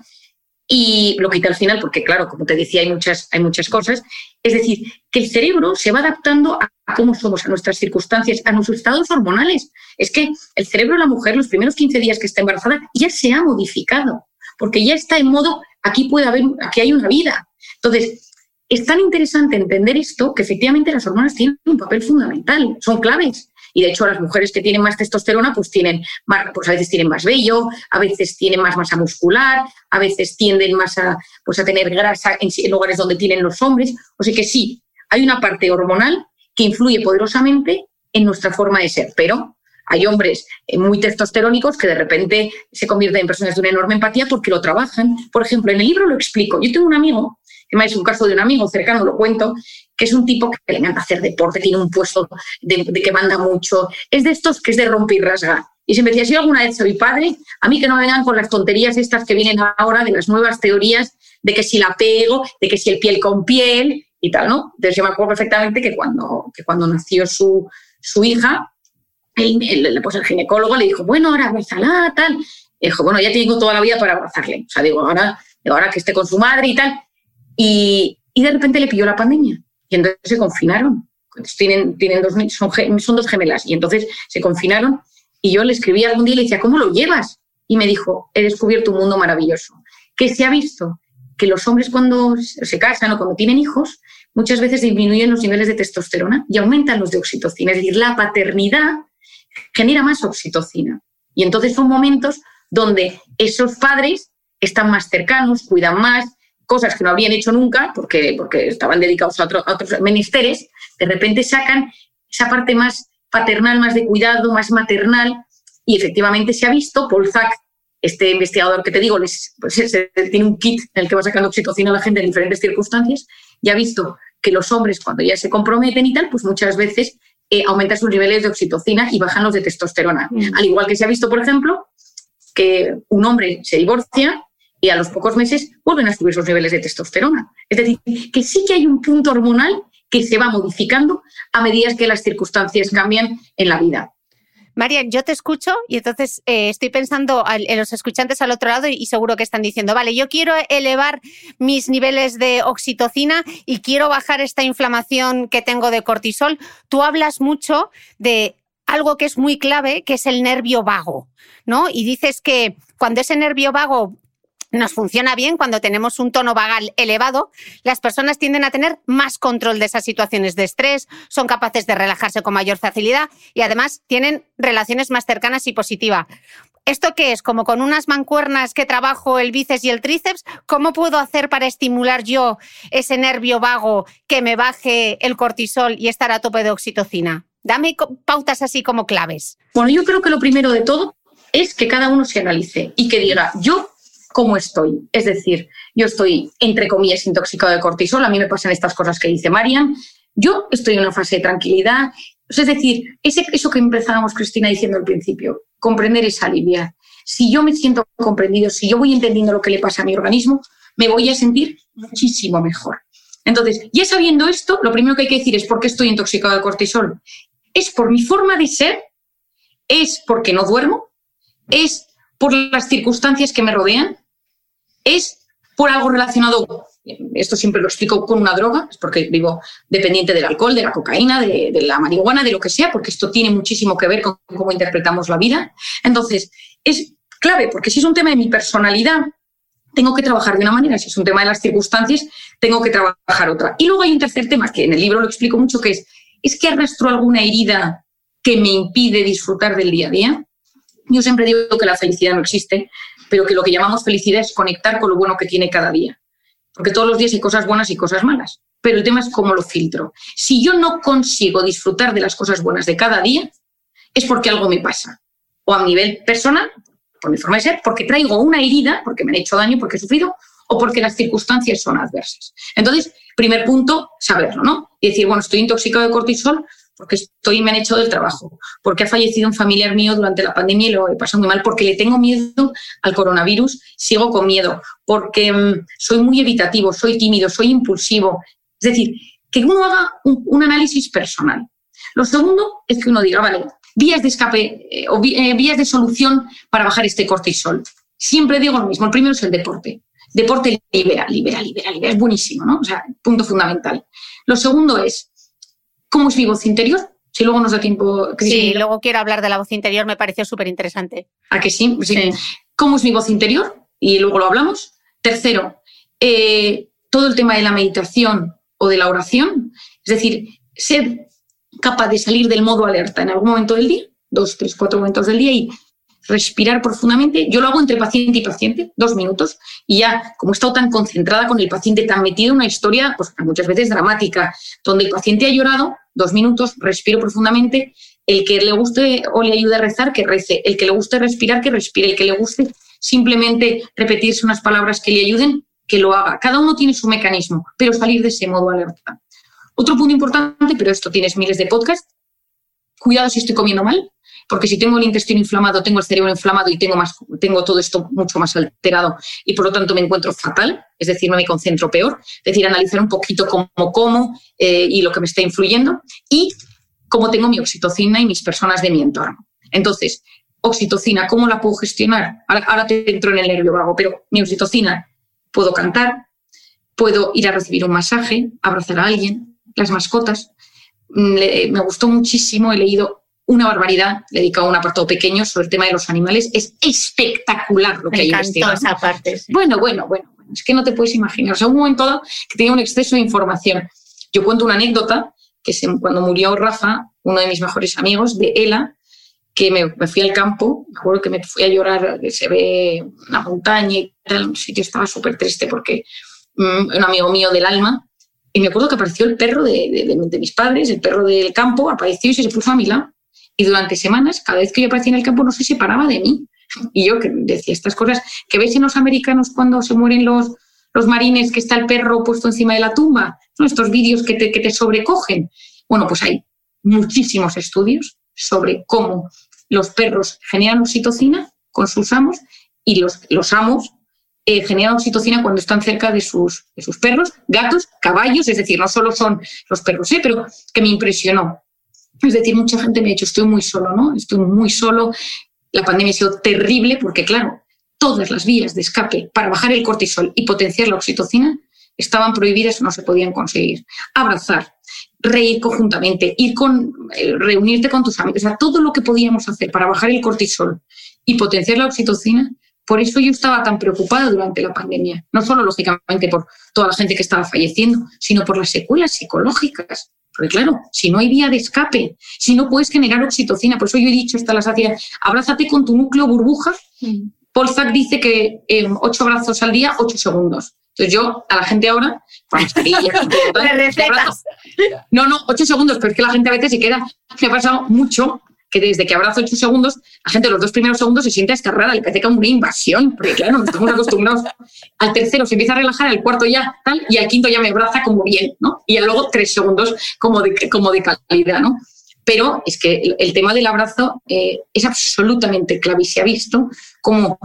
y lo quité al final porque, claro, como te decía, hay muchas, hay muchas cosas. Es decir, que el cerebro se va adaptando a, cómo somos, a nuestras circunstancias, a nuestros estados hormonales. Es que el cerebro de la mujer, los primeros 15 días que está embarazada, ya se ha modificado, porque ya está en modo, aquí puede haber, aquí hay una vida. Entonces, es tan interesante entender esto que efectivamente las hormonas tienen un papel fundamental, son claves. Y de hecho, las mujeres que tienen más testosterona, pues tienen más, pues a veces tienen más vello, a veces tienen más masa muscular, a veces tienden más a, pues a tener grasa en, lugares donde tienen los hombres. O sea que sí, hay una parte hormonal que influye poderosamente en nuestra forma de ser, pero hay hombres eh, muy testosterónicos que de repente se convierten en personas de una enorme empatía porque lo trabajan. Por ejemplo, en el libro lo explico. Yo tengo un amigo, que es un caso de un amigo cercano, lo cuento, que es un tipo que le encanta hacer deporte, tiene un puesto de, que manda mucho, es de estos que es de romper y rasga. Y se me decía, si alguna vez soy padre, a mí que no vengan con las tonterías estas que vienen ahora de las nuevas teorías de que si la pego, de que si el piel con piel y tal, ¿no? Entonces yo me acuerdo perfectamente que cuando, que cuando nació su, su hija, el, pues el ginecólogo le dijo, bueno, ahora abrazala, tal. Dijo, bueno, ya tengo toda la vida para abrazarle. O sea, digo, ahora, ahora que esté con su madre y tal. Y, de repente le pilló la pandemia y entonces se confinaron. Tienen, tienen dos, son, son dos gemelas y entonces se confinaron y yo le escribí algún día y le decía, ¿cómo lo llevas? Y me dijo, he descubierto un mundo maravilloso, que se ha visto que los hombres cuando se casan o cuando tienen hijos, muchas veces disminuyen los niveles de testosterona y aumentan los de oxitocina. Es decir, la paternidad genera más oxitocina. Y entonces son momentos donde esos padres están más cercanos, cuidan más, cosas que no habían hecho nunca, porque, porque estaban dedicados a, otros menesteres, de repente sacan esa parte más paternal, más de cuidado, más maternal, y efectivamente se ha visto, Paul Zack, este investigador que te digo, pues, tiene un kit en el que va sacando oxitocina a la gente en diferentes circunstancias, y ha visto que los hombres cuando ya se comprometen y tal, pues muchas veces eh, aumentan sus niveles de oxitocina y bajan los de testosterona. Mm. Al igual que se ha visto, por ejemplo, que un hombre se divorcia y a los pocos meses vuelven a subir sus niveles de testosterona. Es decir, que sí que hay un punto hormonal que se va modificando a medida que las circunstancias cambian en la vida. Marian, yo te escucho y entonces eh, estoy pensando en los escuchantes al otro lado y, seguro que están diciendo, vale, yo quiero elevar mis niveles de oxitocina y quiero bajar esta inflamación que tengo de cortisol. Tú hablas mucho de algo que es muy clave, que es el nervio vago, ¿no? Y dices que cuando ese nervio vago nos funciona bien cuando tenemos un tono vagal elevado, las personas tienden a tener más control de esas situaciones de estrés, son capaces de relajarse con mayor facilidad y además tienen relaciones más cercanas y positivas. ¿Esto qué es? Como con unas mancuernas que trabajo el bíceps y el tríceps, ¿cómo puedo hacer para estimular yo ese nervio vago que me baje el cortisol y estar a tope de oxitocina? Dame pautas así como claves. Bueno, yo creo que lo primero de todo es que cada uno se analice y que diga, yo cómo estoy. Es decir, yo estoy, entre comillas, intoxicado de cortisol, a mí me pasan estas cosas que dice Marian, yo estoy en una fase de tranquilidad. Es decir, ese, eso que empezábamos, Cristina, diciendo al principio, comprender es aliviar. Si yo me siento comprendido, si yo voy entendiendo lo que le pasa a mi organismo, me voy a sentir muchísimo mejor. Entonces, ya sabiendo esto, lo primero que hay que decir es por qué estoy intoxicado de cortisol. Es por mi forma de ser, es porque no duermo, es por las circunstancias que me rodean, es por algo relacionado, esto siempre lo explico con una droga, es porque vivo dependiente del alcohol, de la cocaína, de, la marihuana, de lo que sea, porque esto tiene muchísimo que ver con cómo interpretamos la vida. Entonces, es clave, porque si es un tema de mi personalidad, tengo que trabajar de una manera, si es un tema de las circunstancias, tengo que trabajar otra. Y luego hay un tercer tema, que en el libro lo explico mucho, que es, ¿es que arrastro alguna herida que me impide disfrutar del día a día? Yo siempre digo que la felicidad no existe, pero que lo que llamamos felicidad es conectar con lo bueno que tiene cada día. Porque todos los días hay cosas buenas y cosas malas, pero el tema es cómo lo filtro. Si yo no consigo disfrutar de las cosas buenas de cada día, es porque algo me pasa. O a nivel personal, por mi forma de ser, porque traigo una herida, porque me han hecho daño, porque he sufrido, o porque las circunstancias son adversas. Entonces, primer punto, saberlo, ¿no? y decir, bueno, estoy intoxicado de cortisol porque estoy, me han hecho del trabajo, porque ha fallecido un familiar mío durante la pandemia y lo he pasado muy mal, porque le tengo miedo al coronavirus, sigo con miedo, porque mm, soy muy evitativo, soy tímido, soy impulsivo. Es decir, que uno haga un, análisis personal. Lo segundo es que uno diga, vale, vías de escape eh, o eh, vías de solución para bajar este cortisol. Siempre digo lo mismo. El primero es el deporte. Deporte libera, libera, libera, libera. Es buenísimo, ¿no? O sea, punto fundamental. Lo segundo es, ¿cómo es mi voz interior? Si luego nos da tiempo. Sí, luego quiero hablar de la voz interior, me pareció súper interesante. ¿A que sí? sí? ¿Cómo es mi voz interior? Y luego lo hablamos. Tercero, eh, todo el tema de la meditación o de la oración. Es decir, ser capaz de salir del modo alerta en algún momento del día, dos, tres, cuatro momentos del día y respirar profundamente. Yo lo hago entre paciente y paciente, dos minutos, y ya, como he estado tan concentrada con el paciente, tan metido en una historia, pues muchas veces dramática, donde el paciente ha llorado, dos minutos, respiro profundamente. El que le guste o le ayude a rezar, que rece. El que le guste respirar, que respire. El que le guste simplemente repetirse unas palabras que le ayuden, que lo haga. Cada uno tiene su mecanismo, pero salir de ese modo alerta. Otro punto importante, pero esto tienes miles de podcasts, cuidado si estoy comiendo mal, porque si tengo el intestino inflamado, tengo el cerebro inflamado y tengo, más, tengo todo esto mucho más alterado y por lo tanto me encuentro fatal, es decir, no me concentro peor, es decir, analizar un poquito cómo como eh, y lo que me está influyendo y cómo tengo mi oxitocina y mis personas de mi entorno. Entonces, oxitocina, ¿cómo la puedo gestionar? Ahora, ahora te entro en el nervio vago, pero mi oxitocina, puedo cantar, puedo ir a recibir un masaje, abrazar a alguien, las mascotas. Mm, me gustó muchísimo, he leído una barbaridad, dedicado a un apartado pequeño sobre el tema de los animales. Es espectacular lo que hay investigado. esa parte. Bueno, bueno, bueno, es que no te puedes imaginar. O sea, un momento dado que tenía un exceso de información. Yo cuento una anécdota, que es cuando murió Rafa, uno de mis mejores amigos, de Ela, que me, fui al campo, me acuerdo que me fui a llorar, se ve una montaña y tal, un sitio estaba súper triste porque mm, un amigo mío del alma, y me acuerdo que apareció el perro de, de, mis padres, el perro del campo, apareció y se puso a mi lado y durante semanas, cada vez que yo aparecía en el campo, no se separaba de mí. Y yo decía estas cosas que ves en los americanos cuando se mueren los, los marines, que está el perro puesto encima de la tumba, estos vídeos que te, que te sobrecogen. Bueno, pues hay muchísimos estudios sobre cómo los perros generan oxitocina con sus amos y los, los amos eh, generan oxitocina cuando están cerca de sus, de sus perros, gatos, caballos, es decir, no solo son los perros, ¿eh? pero que me impresionó. Es decir, mucha gente me ha dicho, estoy muy solo, ¿no? Estoy muy solo. La pandemia ha sido terrible porque, claro, todas las vías de escape para bajar el cortisol y potenciar la oxitocina estaban prohibidas no se podían conseguir. Abrazar, reír conjuntamente, ir con, eh, reunirte con tus amigos, o sea, todo lo que podíamos hacer para bajar el cortisol y potenciar la oxitocina. Por eso yo estaba tan preocupada durante la pandemia, no solo lógicamente por toda la gente que estaba falleciendo, sino por las secuelas psicológicas. Porque claro, si no hay vía de escape, si no puedes generar oxitocina, por eso yo he dicho hasta la saciedad, abrázate con tu núcleo burbuja. Mm. Paul Zack dice que eh, ocho abrazos al día, ocho segundos. Entonces yo a la gente ahora, no, no, ocho segundos, pero es que la gente a veces se queda, me ha pasado mucho que desde que abrazo ocho segundos, la gente los dos primeros segundos se siente escarrada, le parece como una invasión, porque claro, estamos acostumbrados. Al tercero se empieza a relajar, al cuarto ya tal, y al quinto ya me abraza como bien, ¿no? Y luego tres segundos como de, como de calidad, ¿no? Pero es que el, tema del abrazo eh, es absolutamente clave y se ha visto como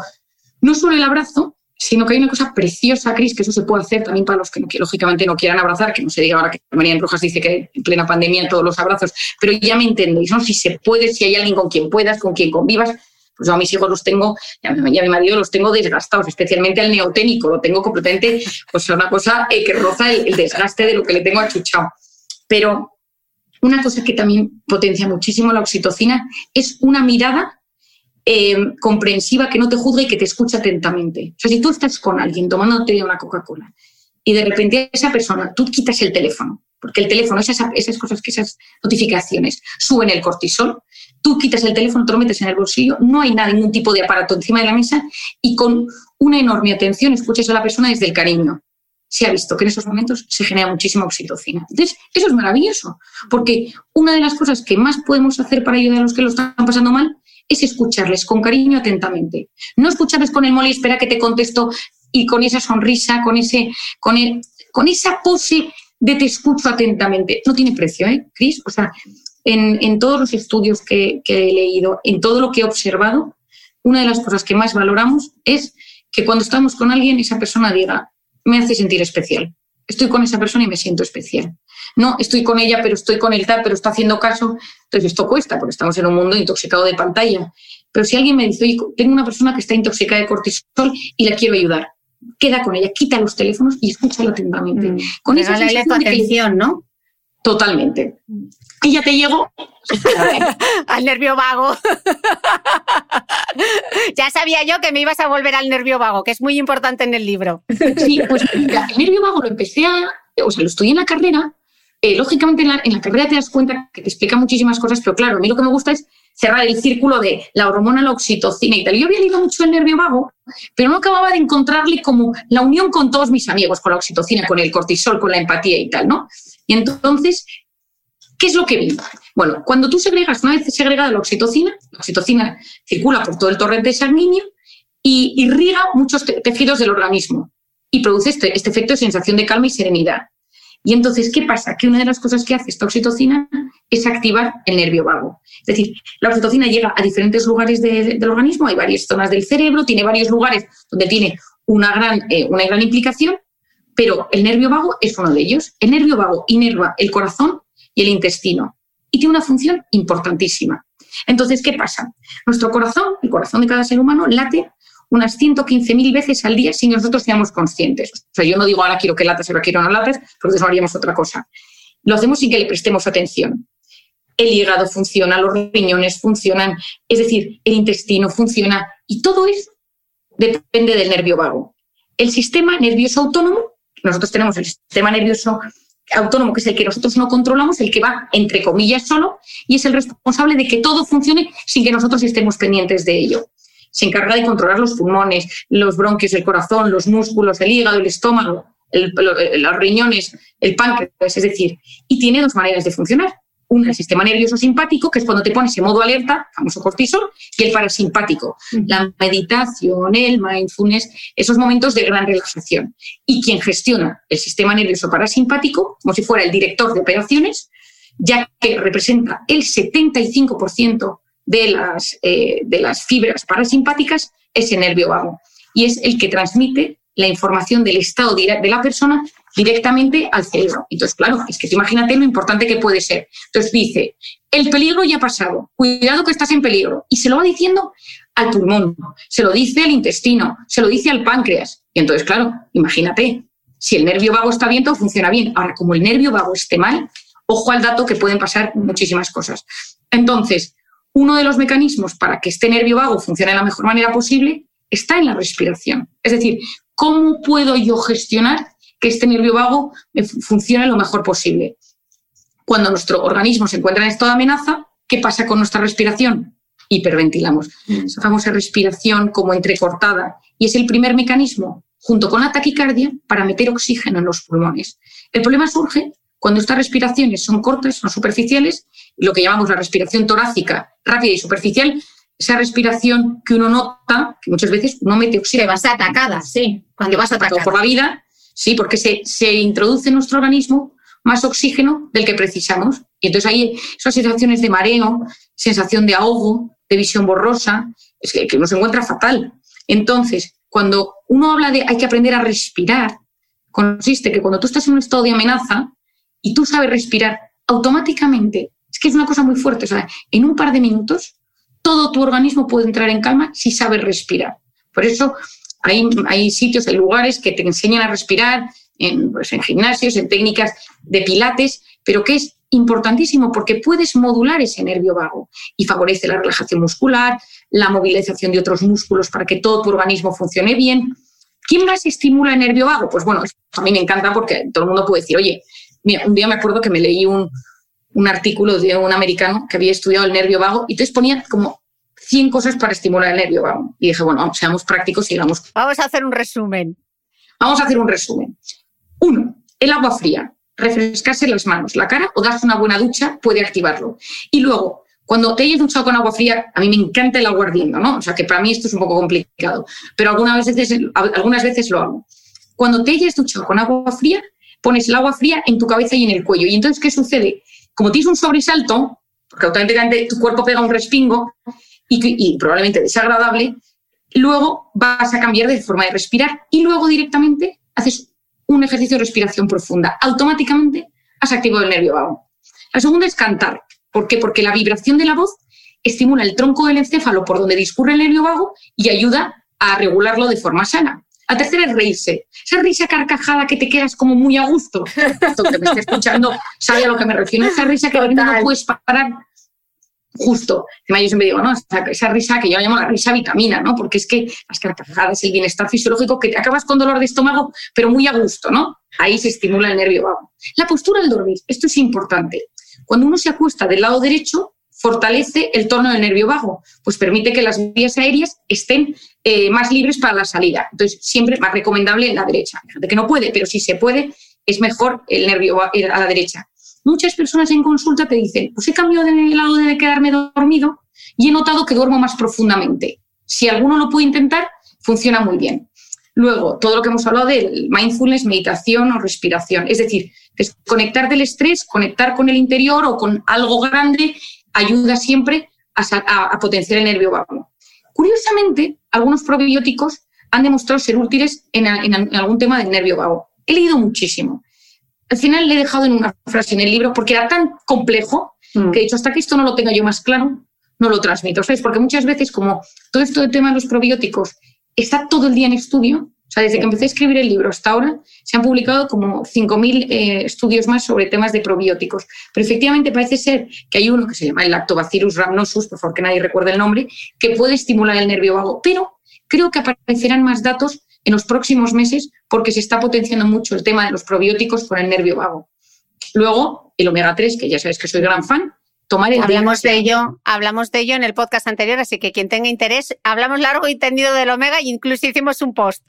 no solo el abrazo, sino que hay una cosa preciosa, Cris, que eso se puede hacer también para los que, lógicamente no quieran abrazar, que no se diga ahora que María Rojas dice que en plena pandemia todos los abrazos, pero ya me entendéis, ¿no? Si se puede, si hay alguien con quien puedas, con quien convivas, pues yo a mis hijos los tengo, y a mi, marido los tengo desgastados, especialmente al neoténico, lo tengo completamente, pues una cosa eh, que roza el, desgaste de lo que le tengo achuchado. Pero una cosa que también potencia muchísimo la oxitocina es una mirada eh, comprensiva, que no te juzgue y que te escucha atentamente. O sea, si tú estás con alguien tomándote una Coca-Cola y de repente esa persona, tú quitas el teléfono, porque el teléfono, esas, esas cosas, que esas notificaciones suben el cortisol, tú quitas el teléfono, te lo metes en el bolsillo, no hay nada, ningún tipo de aparato encima de la mesa y con una enorme atención escuchas a la persona desde el cariño. Se ha visto que en esos momentos se genera muchísima oxitocina. Entonces, eso es maravilloso, porque una de las cosas que más podemos hacer para ayudar a los que lo están pasando mal es escucharles con cariño atentamente. No escucharles con el mole y espera que te contesto y con esa sonrisa, con, ese, con, con esa pose de te escucho atentamente. No tiene precio, ¿eh, Cris? O sea, en, todos los estudios que, que he leído, en todo lo que he observado, una de las cosas que más valoramos es que cuando estamos con alguien, esa persona diga, me hace sentir especial. Estoy con esa persona y me siento especial. No, estoy con ella, pero estoy con él tal, pero está haciendo caso. Entonces esto cuesta, porque estamos en un mundo intoxicado de pantalla. Pero si alguien me dice, oye, tengo una persona que está intoxicada de cortisol y la quiero ayudar, queda con ella, quita los teléfonos y escúchalo atentamente. Mm. Con esa atención, ¿no? Totalmente. Y ya te llego al nervio vago. ya sabía yo que me ibas a volver al nervio vago, que es muy importante en el libro. sí, pues el nervio vago lo empecé a, o sea, lo estudié en la carrera. Eh, lógicamente en la, en la, carrera te das cuenta que te explica muchísimas cosas, pero claro, a mí lo que me gusta es cerrar el círculo de la hormona, la oxitocina y tal. Yo había leído mucho el nervio vago, pero no acababa de encontrarle como la unión con todos mis amigos, con la oxitocina, con el cortisol, con la empatía y tal, ¿no? Y entonces, ¿qué es lo que vi? Bueno, cuando tú segregas, una vez segregada la oxitocina, la oxitocina circula por todo el torrente sanguíneo y irriga muchos tejidos del organismo y produce este, este efecto de sensación de calma y serenidad. Y entonces, ¿qué pasa? Que una de las cosas que hace esta oxitocina es activar el nervio vago. Es decir, la oxitocina llega a diferentes lugares del organismo, hay varias zonas del cerebro, tiene varios lugares donde tiene eh, una gran implicación, pero el nervio vago es uno de ellos. El nervio vago inerva el corazón y el intestino y tiene una función importantísima. Entonces, ¿qué pasa? Nuestro corazón, el corazón de cada ser humano, late unas 115.000 veces al día que nosotros seamos conscientes. O sea, yo no digo ahora quiero que latas, ahora quiero no latas, porque eso haríamos otra cosa. Lo hacemos sin que le prestemos atención. El hígado funciona, los riñones funcionan, es decir, el intestino funciona y todo eso depende del nervio vago. El sistema nervioso autónomo, nosotros tenemos el sistema nervioso autónomo, que es el que nosotros no controlamos, el que va, entre comillas, solo, y es el responsable de que todo funcione sin que nosotros estemos pendientes de ello. Se encarga de controlar los pulmones, los bronquios, el corazón, los músculos, el hígado, el estómago, los riñones, el páncreas, es decir, y tiene dos maneras de funcionar. Una, el sistema nervioso simpático, que es cuando te pones en modo alerta, famoso cortisol, y el parasimpático, la meditación, el mindfulness, esos momentos de gran relajación. Y quien gestiona el sistema nervioso parasimpático, como si fuera el director de operaciones, ya que representa el 75% de las, eh, de las fibras parasimpáticas, es el nervio vago. Y es el que transmite la información del estado de la persona directamente al cerebro. Entonces, claro, es que imagínate lo importante que puede ser. Entonces dice, el peligro ya ha pasado, cuidado que estás en peligro. Y se lo va diciendo al pulmón, se lo dice al intestino, se lo dice al páncreas. Y entonces, claro, imagínate, si el nervio vago está bien, todo funciona bien. Ahora, como el nervio vago esté mal, ojo al dato que pueden pasar muchísimas cosas. Entonces, uno de los mecanismos para que este nervio vago funcione de la mejor manera posible está en la respiración. Es decir, ¿cómo puedo yo gestionar que este nervio vago funcione lo mejor posible? Cuando nuestro organismo se encuentra en estado de amenaza, ¿qué pasa con nuestra respiración? Hiperventilamos. Mm. Esa famosa respiración como entrecortada. Y es el primer mecanismo, junto con la taquicardia, para meter oxígeno en los pulmones. El problema surge cuando estas respiraciones son cortas, son superficiales, lo que llamamos la respiración torácica rápida y superficial, esa respiración que uno nota, que muchas veces no mete oxígeno. vas atacada, sí. Cuando vas atacado por la vida, sí, porque se, se introduce en nuestro organismo más oxígeno del que precisamos. Y entonces hay esas sensaciones de mareo, sensación de ahogo, de visión borrosa, es que, que uno se encuentra fatal. Entonces, cuando uno habla de hay que aprender a respirar, consiste que cuando tú estás en un estado de amenaza y tú sabes respirar, automáticamente, es que es una cosa muy fuerte, o sea, en un par de minutos todo tu organismo puede entrar en calma si sabes respirar. Por eso hay, sitios, hay lugares que te enseñan a respirar en, pues, en gimnasios, en técnicas de pilates, pero que es importantísimo porque puedes modular ese nervio vago y favorece la relajación muscular, la movilización de otros músculos para que todo tu organismo funcione bien. ¿Quién más estimula el nervio vago? Pues bueno, a mí me encanta porque todo el mundo puede decir, oye, un día me acuerdo que me leí un, un artículo de un americano que había estudiado el nervio vago y entonces ponía como 100 cosas para estimular el nervio. Y dije, bueno, seamos prácticos y vamos. Vamos a hacer un resumen. Vamos a hacer un resumen. Uno, el agua fría. Refrescarse las manos, la cara o darse una buena ducha puede activarlo. Y luego, cuando te hayas duchado con agua fría, a mí me encanta el agua ardiendo, ¿no? O sea, que para mí esto es un poco complicado, pero algunas veces, algunas veces lo hago. Cuando te hayas duchado con agua fría, pones el agua fría en tu cabeza y en el cuello. Y entonces, ¿qué sucede? Como tienes un sobresalto, porque automáticamente tu cuerpo pega un respingo y, probablemente desagradable, luego vas a cambiar de forma de respirar y luego directamente haces un ejercicio de respiración profunda. Automáticamente has activado el nervio vago. La segunda es cantar. ¿Por qué? Porque la vibración de la voz estimula el tronco del encéfalo por donde discurre el nervio vago y ayuda a regularlo de forma sana. La tercera es reírse. Esa risa carcajada que te quedas como muy a gusto. Esto que me está escuchando sabe a lo que me refiero. Esa risa que no puedes parar justo. Yo siempre digo, ¿no? Esa, risa que yo llamo la risa vitamina, ¿no? Porque es que las carcajadas, el bienestar fisiológico, que te acabas con dolor de estómago, pero muy a gusto, ¿no? Ahí se estimula el nervio vago. La postura al dormir, esto es importante. Cuando uno se acuesta del lado derecho, fortalece el tono del nervio vago, pues permite que las vías aéreas estén eh, más libres para la salida. Entonces, siempre más recomendable la derecha. De que no puede, pero si se puede, es mejor el nervio a la derecha. Muchas personas en consulta te dicen, pues he cambiado de lado de quedarme dormido y he notado que duermo más profundamente. Si alguno lo puede intentar, funciona muy bien. Luego, todo lo que hemos hablado del mindfulness, meditación o respiración. Es decir, desconectar del estrés, conectar con el interior o con algo grande, ayuda siempre a, potenciar el nervio vago. Curiosamente, algunos probióticos han demostrado ser útiles en, en algún tema del nervio vago. He leído muchísimo. Al final le he dejado en una frase en el libro porque era tan complejo mm. que he dicho, hasta que esto no lo tenga yo más claro, no lo transmito. ¿Sabes? Porque muchas veces, como todo esto del tema de los probióticos está todo el día en estudio, o sea, desde que empecé a escribir el libro hasta ahora, se han publicado como 5.000 eh, estudios más sobre temas de probióticos. Pero efectivamente parece ser que hay uno que se llama el Lactobacillus rhamnosus, por favor que nadie recuerde el nombre, que puede estimular el nervio vago. Pero creo que aparecerán más datos en los próximos meses porque se está potenciando mucho el tema de los probióticos con el nervio vago. Luego, el omega 3, que ya sabes que soy gran fan, tomar el Hablamos de ello, hablamos de ello en el podcast anterior, así que quien tenga interés, hablamos largo y tendido del omega e incluso hicimos un post.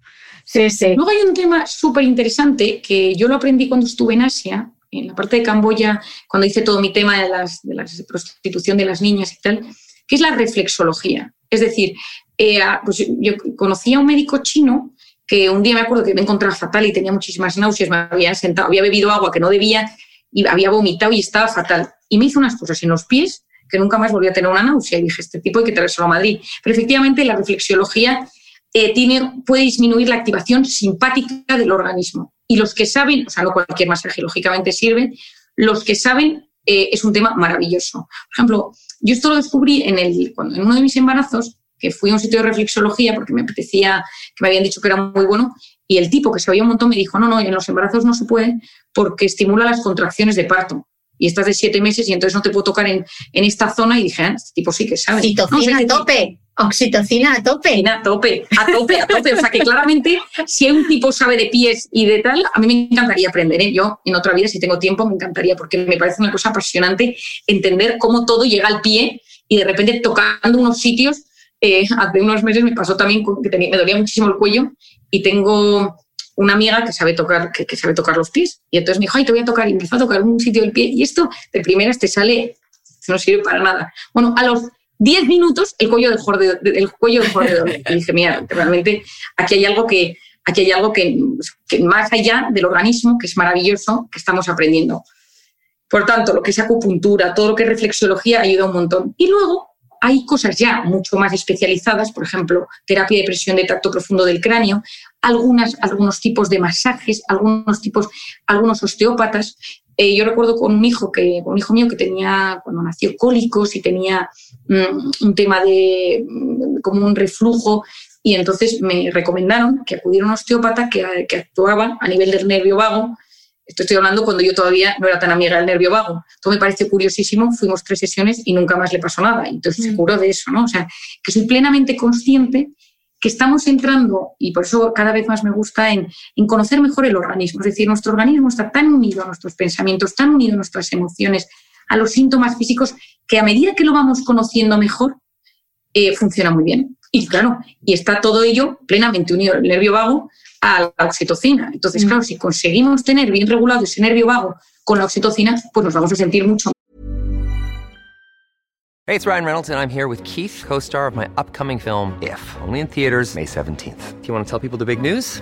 Sí, sí. Luego hay un tema súper interesante que yo lo aprendí cuando estuve en Asia, en la parte de Camboya, cuando hice todo mi tema de, las, de la prostitución de las niñas y tal, que es la reflexología. Es decir, eh, pues yo conocí a un médico chino que un día me acuerdo que me encontraba fatal y tenía muchísimas náuseas, me había sentado, había bebido agua que no debía y había vomitado y estaba fatal. Y me hizo unas cosas en los pies que nunca más volví a tener una náusea. Y dije, este tipo hay que traerlo a Madrid. Pero efectivamente la reflexiología eh, puede disminuir la activación simpática del organismo. Y los que saben, o sea, no cualquier masaje lógicamente sirve, los que saben eh, es un tema maravilloso. Por ejemplo, yo esto lo descubrí en, el, cuando, en uno de mis embarazos, que fui a un sitio de reflexología porque me apetecía, que me habían dicho que era muy bueno, y el tipo que se oía un montón me dijo, no, no, en los embarazos no se puede porque estimula las contracciones de parto. Y estás de siete meses y entonces no te puedo tocar en, en esta zona. Y dije, ah, este tipo sí que sabe. Oxitocina a tope. Oxitocina a tope. A tope, a tope, a tope. O sea que claramente, si hay un tipo sabe de pies y de tal, a mí me encantaría aprender. ¿eh? Yo, en otra vida, si tengo tiempo, me encantaría, porque me parece una cosa apasionante entender cómo todo llega al pie y de repente tocando unos sitios eh, hace unos meses me pasó también que me dolía muchísimo el cuello y tengo una amiga que sabe tocar, que, sabe tocar los pies. Y entonces me dijo, ay, te voy a tocar. Y empezó a tocar un sitio del pie. Y esto de primeras te sale, no sirve para nada. Bueno, a los 10 minutos el cuello del del cuello del Y dije, mira, realmente aquí hay algo que, aquí hay algo que, que, más allá del organismo, que es maravilloso, que estamos aprendiendo. Por tanto, lo que es acupuntura, todo lo que es reflexología ayuda un montón. Y luego hay cosas ya mucho más especializadas, por ejemplo, terapia de presión de tacto profundo del cráneo, algunas, algunos tipos de masajes, algunos tipos, algunos osteópatas. Eh, yo recuerdo con un hijo que, un hijo mío que tenía, cuando nació, cólicos y tenía mm, un tema de mm, como un reflujo, y entonces me recomendaron que acudiera a un osteópata que, que actuaba a nivel del nervio vago esto estoy hablando cuando yo todavía no era tan amiga del nervio vago. Todo me parece curiosísimo. Fuimos tres sesiones y nunca más le pasó nada. Entonces, seguro mm. de eso, ¿no? O sea, que soy plenamente consciente que estamos entrando, y por eso cada vez más me gusta, en, conocer mejor el organismo. Es decir, nuestro organismo está tan unido a nuestros pensamientos, tan unido a nuestras emociones, a los síntomas físicos, que a medida que lo vamos conociendo mejor, eh, funciona muy bien. Y claro, y está todo ello plenamente unido. El nervio vago a la oxitocina. Entonces, mm. claro, si conseguimos tener bien regulado ese nervio vago con la oxitocina, pues nos vamos a sentir mucho. Hey, it's Ryan Reynolds and I'm here with Keith, co-star of my upcoming film If, only in theaters May 17th. Do you want to tell people the big news?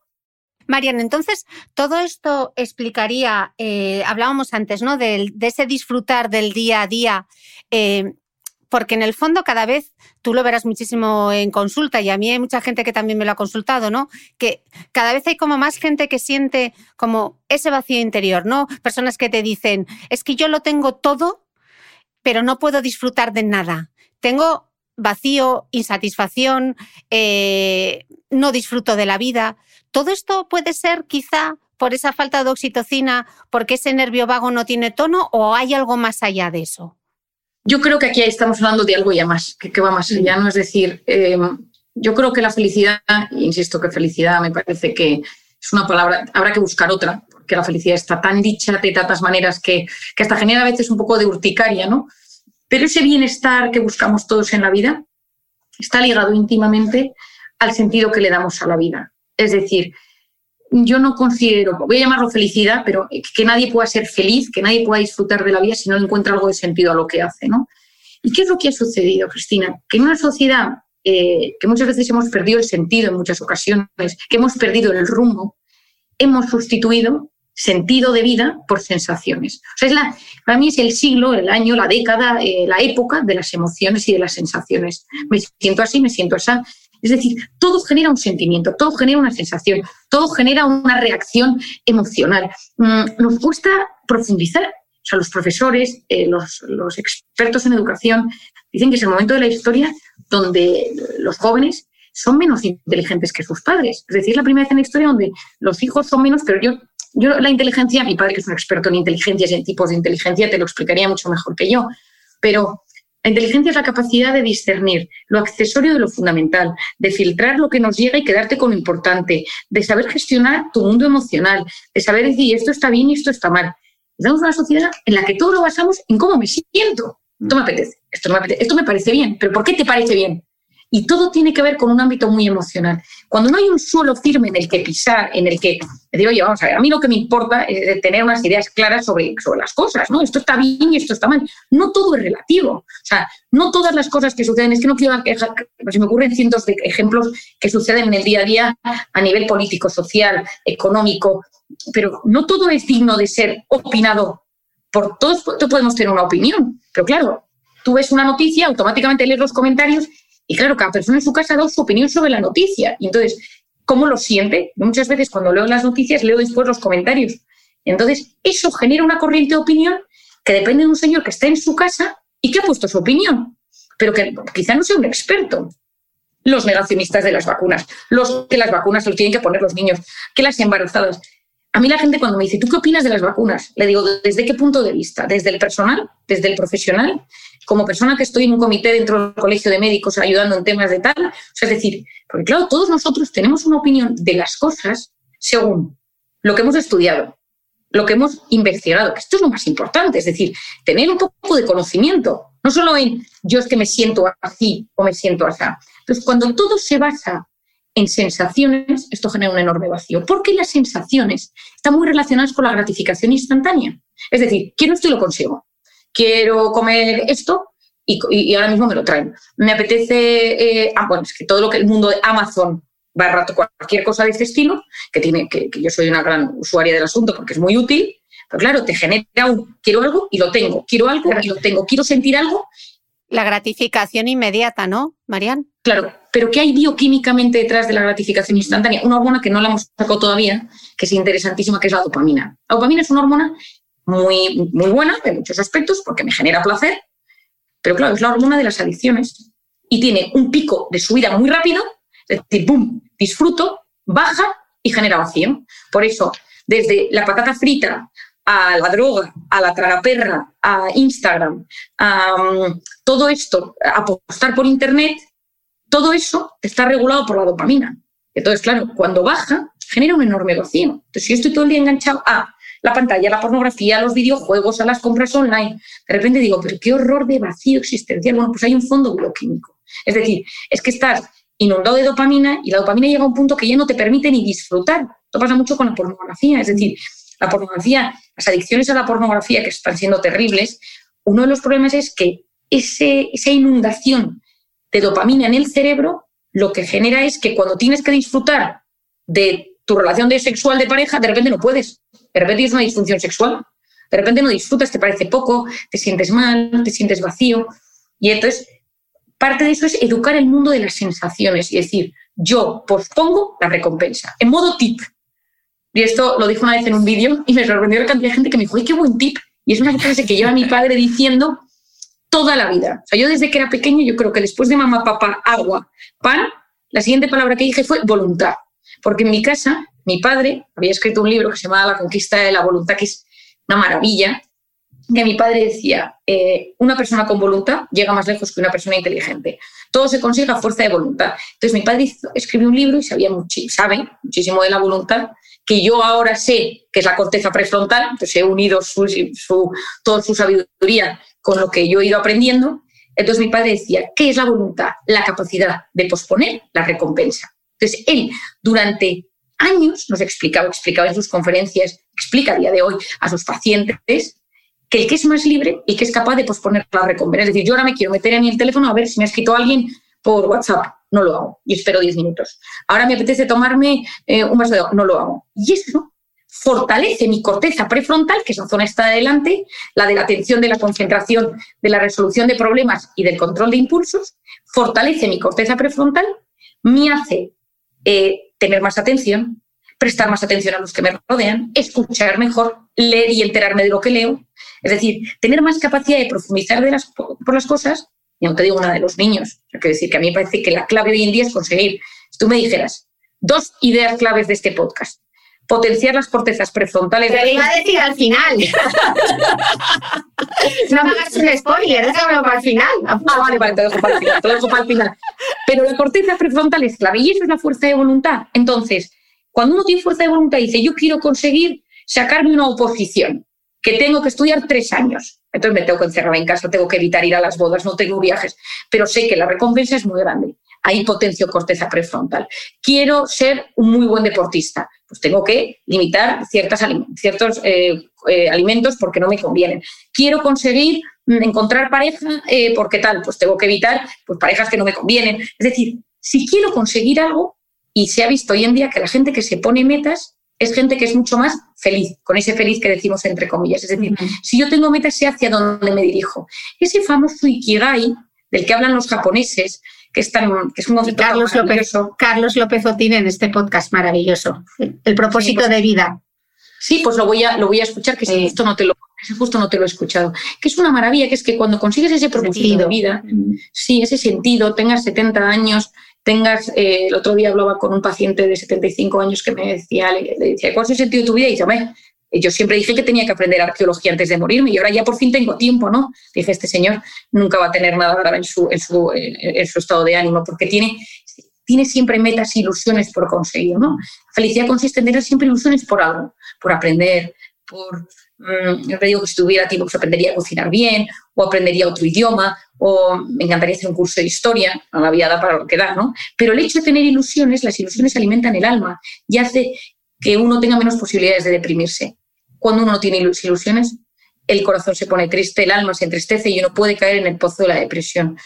Marian, entonces, todo esto explicaría, eh, hablábamos antes, ¿no? De, ese disfrutar del día a día, eh, porque en el fondo cada vez, tú lo verás muchísimo en consulta y a mí hay mucha gente que también me lo ha consultado, ¿no? Que cada vez hay como más gente que siente como ese vacío interior, ¿no? Personas que te dicen, es que yo lo tengo todo, pero no puedo disfrutar de nada. Tengo vacío, insatisfacción, eh, no disfruto de la vida. Todo esto puede ser quizá por esa falta de oxitocina, porque ese nervio vago no tiene tono o hay algo más allá de eso. Yo creo que aquí estamos hablando de algo ya más, que, que va más allá, ¿no? Es decir, eh, yo creo que la felicidad, insisto que felicidad me parece que es una palabra, habrá que buscar otra, porque la felicidad está tan dicha de tantas maneras que, que hasta genera a veces un poco de urticaria, ¿no? Pero ese bienestar que buscamos todos en la vida está ligado íntimamente al sentido que le damos a la vida. Es decir, yo no considero, voy a llamarlo felicidad, pero que nadie pueda ser feliz, que nadie pueda disfrutar de la vida si no encuentra algo de sentido a lo que hace. ¿no? ¿Y qué es lo que ha sucedido, Cristina? Que en una sociedad eh, que muchas veces hemos perdido el sentido en muchas ocasiones, que hemos perdido el rumbo, hemos sustituido sentido de vida por sensaciones. O sea, es la, para mí es el siglo, el año, la década, eh, la época de las emociones y de las sensaciones. Me siento así, me siento así. Es decir, todo genera un sentimiento, todo genera una sensación, todo genera una reacción emocional. Mm, nos cuesta profundizar. O sea, los profesores, eh, los, expertos en educación dicen que es el momento de la historia donde los jóvenes son menos inteligentes que sus padres. Es decir, es la primera vez en la historia donde los hijos son menos, pero yo yo la inteligencia, mi padre que es un experto en inteligencias y en tipos de inteligencia, te lo explicaría mucho mejor que yo, pero la inteligencia es la capacidad de discernir lo accesorio de lo fundamental, de filtrar lo que nos llega y quedarte con lo importante, de saber gestionar tu mundo emocional, de saber decir esto está bien y esto está mal. Estamos una sociedad en la que todo lo basamos en cómo me siento. Esto me apetece, esto me, apetece, esto me parece bien, pero ¿por qué te parece bien? Y todo tiene que ver con un ámbito muy emocional. Cuando no hay un suelo firme en el que pisar, en el que digo, oye, vamos a ver, a mí lo que me importa es tener unas ideas claras sobre, sobre las cosas, ¿no? Esto está bien y esto está mal. No todo es relativo. O sea, no todas las cosas que suceden, es que no quiero quejar, se me ocurren cientos de ejemplos que suceden en el día a día a nivel político, social, económico, pero no todo es digno de ser opinado por todos. Podemos tener una opinión, pero claro, tú ves una noticia, automáticamente lees los comentarios y claro, cada persona en su casa ha dado su opinión sobre la noticia. Y entonces, ¿cómo lo siente? Muchas veces cuando leo las noticias leo después los comentarios. Entonces, eso genera una corriente de opinión que depende de un señor que está en su casa y que ha puesto su opinión, pero que quizá no sea un experto. Los negacionistas de las vacunas, los que las vacunas se lo tienen que poner los niños, que las embarazadas. A mí la gente cuando me dice, ¿tú qué opinas de las vacunas? Le digo, ¿desde qué punto de vista? ¿Desde el personal? ¿Desde el profesional? Como persona que estoy en un comité dentro del colegio de médicos ayudando en temas de tal. O sea, es decir, porque claro, todos nosotros tenemos una opinión de las cosas según lo que hemos estudiado, lo que hemos investigado, que esto es lo más importante, es decir, tener un poco de conocimiento, no solo en yo es que me siento así o me siento así. Entonces, cuando todo se basa en sensaciones, esto genera un enorme vacío, porque las sensaciones están muy relacionadas con la gratificación instantánea. Es decir, quiero esto y lo consigo quiero comer esto y, ahora mismo me lo traen. Me apetece, eh, ah, bueno, es que todo lo que el mundo de Amazon barra cualquier cosa de este estilo, que tiene, que, yo soy una gran usuaria del asunto porque es muy útil, pero claro, te genera un quiero algo y lo tengo, quiero algo y lo tengo, quiero sentir algo. La gratificación inmediata, ¿no, Marian? Claro, pero ¿qué hay bioquímicamente detrás de la gratificación instantánea? Una hormona que no la hemos sacado todavía, que es interesantísima, que es la dopamina. La dopamina es una hormona muy, muy buena en muchos aspectos porque me genera placer, pero claro, es la hormona de las adicciones y tiene un pico de subida muy rápido, es decir, ¡pum!, disfruto, baja y genera vacío. Por eso, desde la patata frita a la droga, a la tragaperra, a Instagram, a um, todo esto, a apostar por Internet, todo eso está regulado por la dopamina. Entonces, claro, cuando baja, genera un enorme vacío. Entonces, si yo estoy todo el día enganchado a la pantalla, la pornografía, los videojuegos, a las compras online. De repente digo, pero qué horror de vacío existencial. Bueno, pues hay un fondo bioquímico. Es decir, es que estás inundado de dopamina y la dopamina llega a un punto que ya no te permite ni disfrutar. Esto pasa mucho con la pornografía. Es decir, la pornografía, las adicciones a la pornografía que están siendo terribles, uno de los problemas es que ese, esa inundación de dopamina en el cerebro lo que genera es que cuando tienes que disfrutar de tu relación de sexual de pareja, de repente no puedes. De repente tienes una disfunción sexual. De repente no disfrutas, te parece poco, te sientes mal, te sientes vacío. Y entonces, parte de eso es educar el mundo de las sensaciones y decir, yo pospongo la recompensa, en modo tip. Y esto lo dijo una vez en un vídeo y me sorprendió la cantidad de gente que me dijo, ¡ay, qué buen tip! Y es una frase que lleva mi padre diciendo toda la vida. O sea, yo desde que era pequeño, yo creo que después de mamá, papá, agua, pan, la siguiente palabra que dije fue voluntad. Porque en mi casa, mi padre había escrito un libro que se llamaba La conquista de la voluntad, que es una maravilla, que mi padre decía, eh, una persona con voluntad llega más lejos que una persona inteligente. Todo se consigue a fuerza de voluntad. Entonces mi padre escribió un libro y sabía sabe muchísimo de la voluntad, que yo ahora sé que es la corteza prefrontal, entonces he unido su, toda su sabiduría con lo que yo he ido aprendiendo. Entonces mi padre decía, ¿qué es la voluntad? La capacidad de posponer la recompensa. Entonces él durante años nos explicaba, explicaba en sus conferencias, explica a día de hoy a sus pacientes que el que es más libre y que es capaz de posponer la recompensa. Es decir, yo ahora me quiero meter en el teléfono a ver si me ha escrito alguien por WhatsApp. No lo hago y espero 10 minutos. Ahora me apetece tomarme eh, un vaso de agua. No lo hago. Y eso fortalece mi corteza prefrontal, que es la zona está adelante, la de la atención, de la concentración, de la resolución de problemas y del control de impulsos, fortalece mi corteza prefrontal, me hace eh, tener más atención, prestar más atención a los que me rodean, escuchar mejor, leer y enterarme de lo que leo. Es decir, tener más capacidad de profundizar por las cosas, y aunque digo una de los niños, que decir que a mí me parece que la clave hoy en día es conseguir, si tú me dijeras, dos ideas claves de este podcast potenciar las cortezas prefrontales. Te iba a decir al final. no me hagas un spoiler, déjamelo para el final. Ah, vale, vale, te dejo para el final, te dejo para el final. Pero la corteza prefrontal es clave y eso es la fuerza de voluntad. Entonces, cuando uno tiene fuerza de voluntad y dice, yo quiero conseguir sacarme una oposición, que tengo que estudiar tres años, entonces me tengo que encerrar en casa, tengo que evitar ir a las bodas, no tengo viajes, pero sé que la recompensa es muy grande ahí potencio corteza prefrontal. Quiero ser un muy buen deportista, pues tengo que limitar ciertas, ciertos eh, eh, alimentos porque no me convienen. Quiero conseguir mm, encontrar pareja eh, porque tal, pues tengo que evitar pues, parejas que no me convienen. Es decir, si quiero conseguir algo, y se ha visto hoy en día que la gente que se pone metas es gente que es mucho más feliz, con ese feliz que decimos entre comillas. Es decir, si yo tengo metas, sé hacia dónde me dirijo. Ese famoso Ikigai del que hablan los japoneses, que es, que es un concepto Carlos López, Carlos López Otín en este podcast maravilloso. El propósito de vida. Sí, pues lo voy a, lo voy a escuchar, que ese justo no te lo justo no te lo he escuchado. Que es una maravilla, que es que cuando consigues ese propósito de vida, mm. sí, ese sentido, tengas 70 años, tengas, eh, el otro día hablaba con un paciente de 75 años que me decía, le, decía, ¿cuál es el sentido de tu vida? Y dice, yo siempre dije que tenía que aprender arqueología antes de morirme y ahora ya por fin tengo tiempo, ¿no? Dije, este señor nunca va a tener nada en su, en su, en su estado de ánimo porque tiene, tiene siempre metas e ilusiones por conseguir, ¿no? La felicidad consiste en tener siempre ilusiones por algo, por aprender, por... Mm, yo te digo que si tuviera tiempo pues aprendería a cocinar bien o aprendería otro idioma o me encantaría hacer un curso de historia, no la vida da para lo que da, ¿no? Pero el hecho de tener ilusiones, las ilusiones alimentan el alma y hace que uno tenga menos posibilidades de deprimirse cuando uno no tiene ilusiones, el corazón se pone triste, el alma se entristece y uno puede caer en el pozo de la depresión.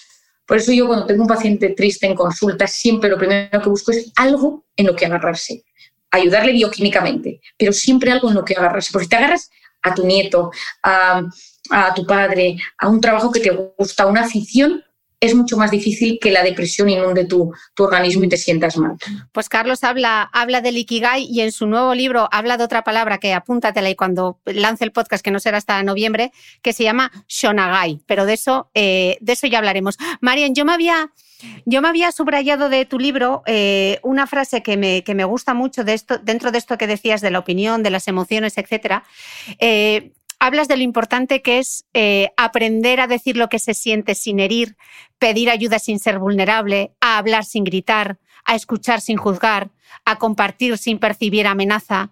Por eso yo cuando tengo un paciente triste en consulta, siempre lo primero que busco es algo en lo que agarrarse, ayudarle bioquímicamente, pero siempre algo en lo que agarrarse. Porque si te agarras a tu nieto, a, a tu padre, a un trabajo que te gusta, a una afición, es mucho más difícil que la depresión inunde tu, tu organismo y te sientas mal. Pues Carlos habla, habla del Ikigai y en su nuevo libro habla de otra palabra que apúntatela y cuando lance el podcast, que no será hasta noviembre, que se llama Shonagai. Pero de eso, eh, de eso ya hablaremos. Marian, yo me había... Yo me había subrayado de tu libro eh, una frase que me, que me, gusta mucho de esto, dentro de esto que decías de la opinión, de las emociones, etc hablas de lo importante que es eh, aprender a decir lo que se siente sin herir, pedir ayuda sin ser vulnerable, a hablar sin gritar, a escuchar sin juzgar, a compartir sin percibir amenaza.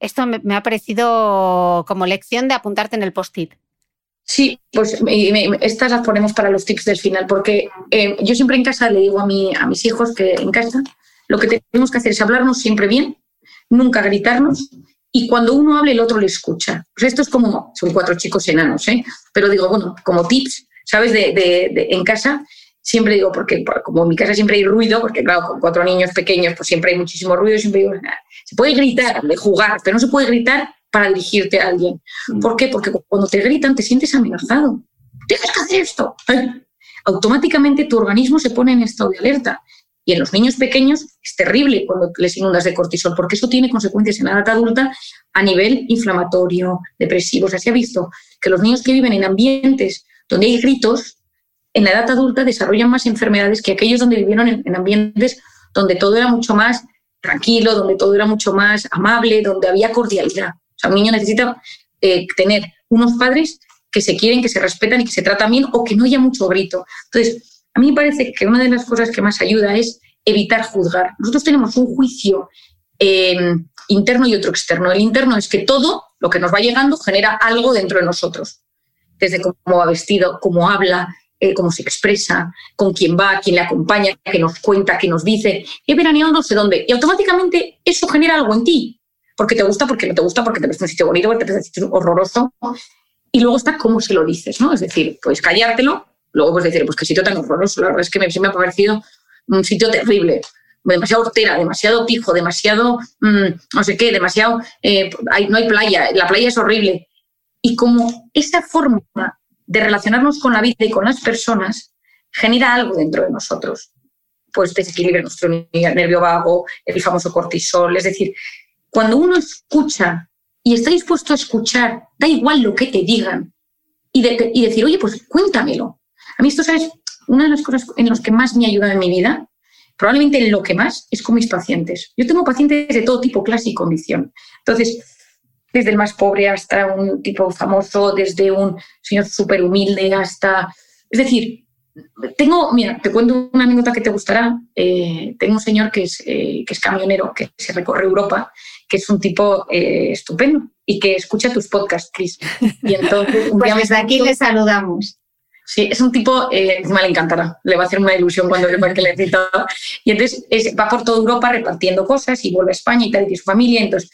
Esto me, ha parecido como lección de apuntarte en el post-it. Sí, pues estas las ponemos para los tips del final, porque eh, yo siempre en casa le digo a, mi, a mis hijos que en casa lo que tenemos que hacer es hablarnos siempre bien, nunca gritarnos y cuando uno habla el otro le escucha. Pues esto es como, son cuatro chicos enanos, ¿eh? pero digo, bueno, como tips, ¿sabes? De, en casa, siempre digo, porque como en mi casa siempre hay ruido, porque claro, con cuatro niños pequeños, pues siempre hay muchísimo ruido, siempre digo, se puede gritar, de jugar, pero no se puede gritar para dirigirte a alguien. Mm. ¿Por qué? Porque cuando te gritan te sientes amenazado. Tienes que hacer esto. Automáticamente tu organismo se pone en estado de alerta. Y en los niños pequeños es terrible cuando les inundas de cortisol, porque eso tiene consecuencias en la edad adulta a nivel inflamatorio, depresivo. O sea, se ha visto que los niños que viven en ambientes donde hay gritos, en la edad adulta desarrollan más enfermedades que aquellos donde vivieron en, ambientes donde todo era mucho más tranquilo, donde todo era mucho más amable, donde había cordialidad. O sea, un niño necesita eh, tener unos padres que se quieren, que se respetan y que se tratan bien o que no haya mucho grito. Entonces, a mí me parece que una de las cosas que más ayuda es evitar juzgar. Nosotros tenemos un juicio eh, interno y otro externo. El interno es que todo lo que nos va llegando genera algo dentro de nosotros, desde cómo va vestido, cómo habla, eh, cómo se expresa, con quién va, quién le acompaña, qué nos cuenta, qué nos dice. He veraneado no sé dónde. Y automáticamente eso genera algo en ti. Porque te gusta, porque no te gusta, porque te parece un bonito, porque te parece un horroroso. Y luego está cómo se lo dices, ¿no? Es decir, puedes callártelo Luego pues decir, pues qué sitio tan horroroso, la verdad es que me, me ha parecido un sitio terrible, demasiado hortera, demasiado pijo, demasiado mm, no sé qué, demasiado, eh, no hay playa, la playa es horrible. Y como esa forma de relacionarnos con la vida y con las personas genera algo dentro de nosotros, pues desequilibra nuestro nervio vago, el famoso cortisol, es decir, cuando uno escucha y está dispuesto a escuchar, da igual lo que te digan, y, y decir, oye, pues cuéntamelo, a mí esto, ¿sabes? Una de las cosas en las que más me ha ayudado en mi vida, probablemente en lo que más, es con mis pacientes. Yo tengo pacientes de todo tipo, clase y condición. Entonces, desde el más pobre hasta un tipo famoso, desde un señor súper humilde hasta... Es decir, tengo, mira, te cuento una anécdota que te gustará. Eh, tengo un señor que es, eh, que es camionero, que se recorre Europa, que es un tipo eh, estupendo y que escucha tus podcasts, Chris. Y entonces, un pues desde aquí le saludamos. Sí, es un tipo, eh, encima le encantará, le va a hacer una ilusión cuando ve que le cita. Y entonces va por toda Europa repartiendo cosas y vuelve a España y tal, y su familia. Entonces,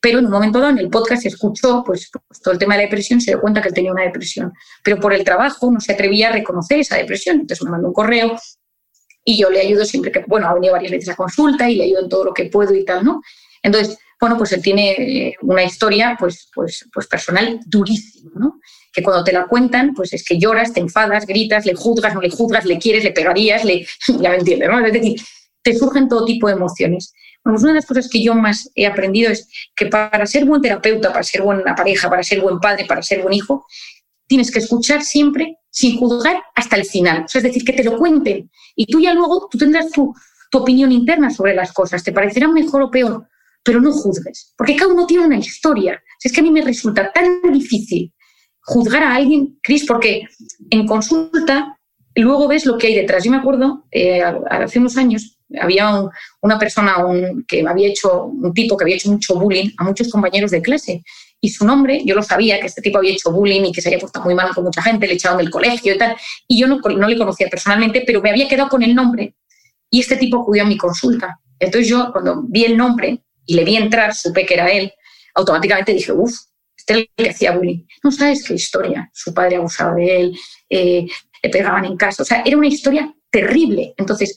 pero en un momento dado en el podcast escuchó pues, pues, todo el tema de la depresión, se dio cuenta que él tenía una depresión. Pero por el trabajo no se atrevía a reconocer esa depresión. Entonces me mandó un correo y yo le ayudo siempre que, bueno, ha venido varias veces a consulta y le ayudo en todo lo que puedo y tal, ¿no? Entonces, bueno, pues él tiene eh, una historia pues, pues, pues personal durísima, ¿no? Que cuando te la cuentan, pues es que lloras, te enfadas, gritas, le juzgas, no le juzgas, le quieres, le pegarías, le... ya me entiendes, ¿no? Es decir, te surgen todo tipo de emociones. Bueno, pues una de las cosas que yo más he aprendido es que para ser buen terapeuta, para ser buena pareja, para ser buen padre, para ser buen hijo, tienes que escuchar siempre sin juzgar hasta el final. es decir, que te lo cuenten y tú ya luego tú tendrás tu, tu opinión interna sobre las cosas, te parecerá mejor o peor, pero no juzgues, porque cada uno tiene una historia. es que a mí me resulta tan difícil juzgar a alguien, Cris, porque en consulta luego ves lo que hay detrás. Yo me acuerdo, eh, hace unos años, había una persona que había hecho, un tipo que había hecho mucho bullying a muchos compañeros de clase. Y su nombre, yo lo sabía, que este tipo había hecho bullying y que se había puesto muy mal con mucha gente, le echaron del colegio y tal. Y yo no, no le conocía personalmente, pero me había quedado con el nombre. Y este tipo acudió a mi consulta. Entonces yo, cuando vi el nombre y le vi entrar, supe que era él, automáticamente dije, uff, hacía bullying. No sabes qué historia. Su padre abusaba de él, eh, le pegaban en casa. O sea, era una historia terrible. Entonces,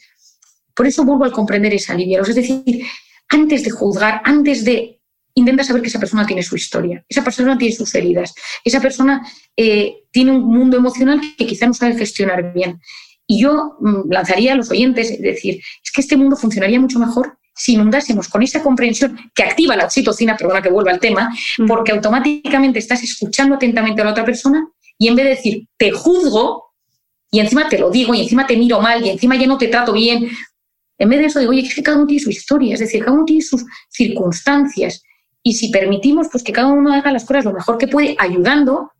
por eso vuelvo a comprender esa alivio. Es decir, antes de juzgar, antes de intenta saber que esa persona tiene su historia, esa persona tiene sus heridas, esa persona eh, tiene un mundo emocional que quizá no sabe gestionar bien. Y yo mm, lanzaría a los oyentes, es decir, es que este mundo funcionaría mucho mejor si inundásemos con esa comprensión que activa la oxitocina, perdona que vuelva al tema, porque automáticamente estás escuchando atentamente a la otra persona y en vez de decir, te juzgo, y encima te lo digo, y encima te miro mal, y encima ya no te trato bien, en vez de eso digo, oye, es que cada uno tiene su historia, es decir, cada uno tiene sus circunstancias, y si permitimos pues, que cada uno haga las cosas lo mejor que puede, ayudando,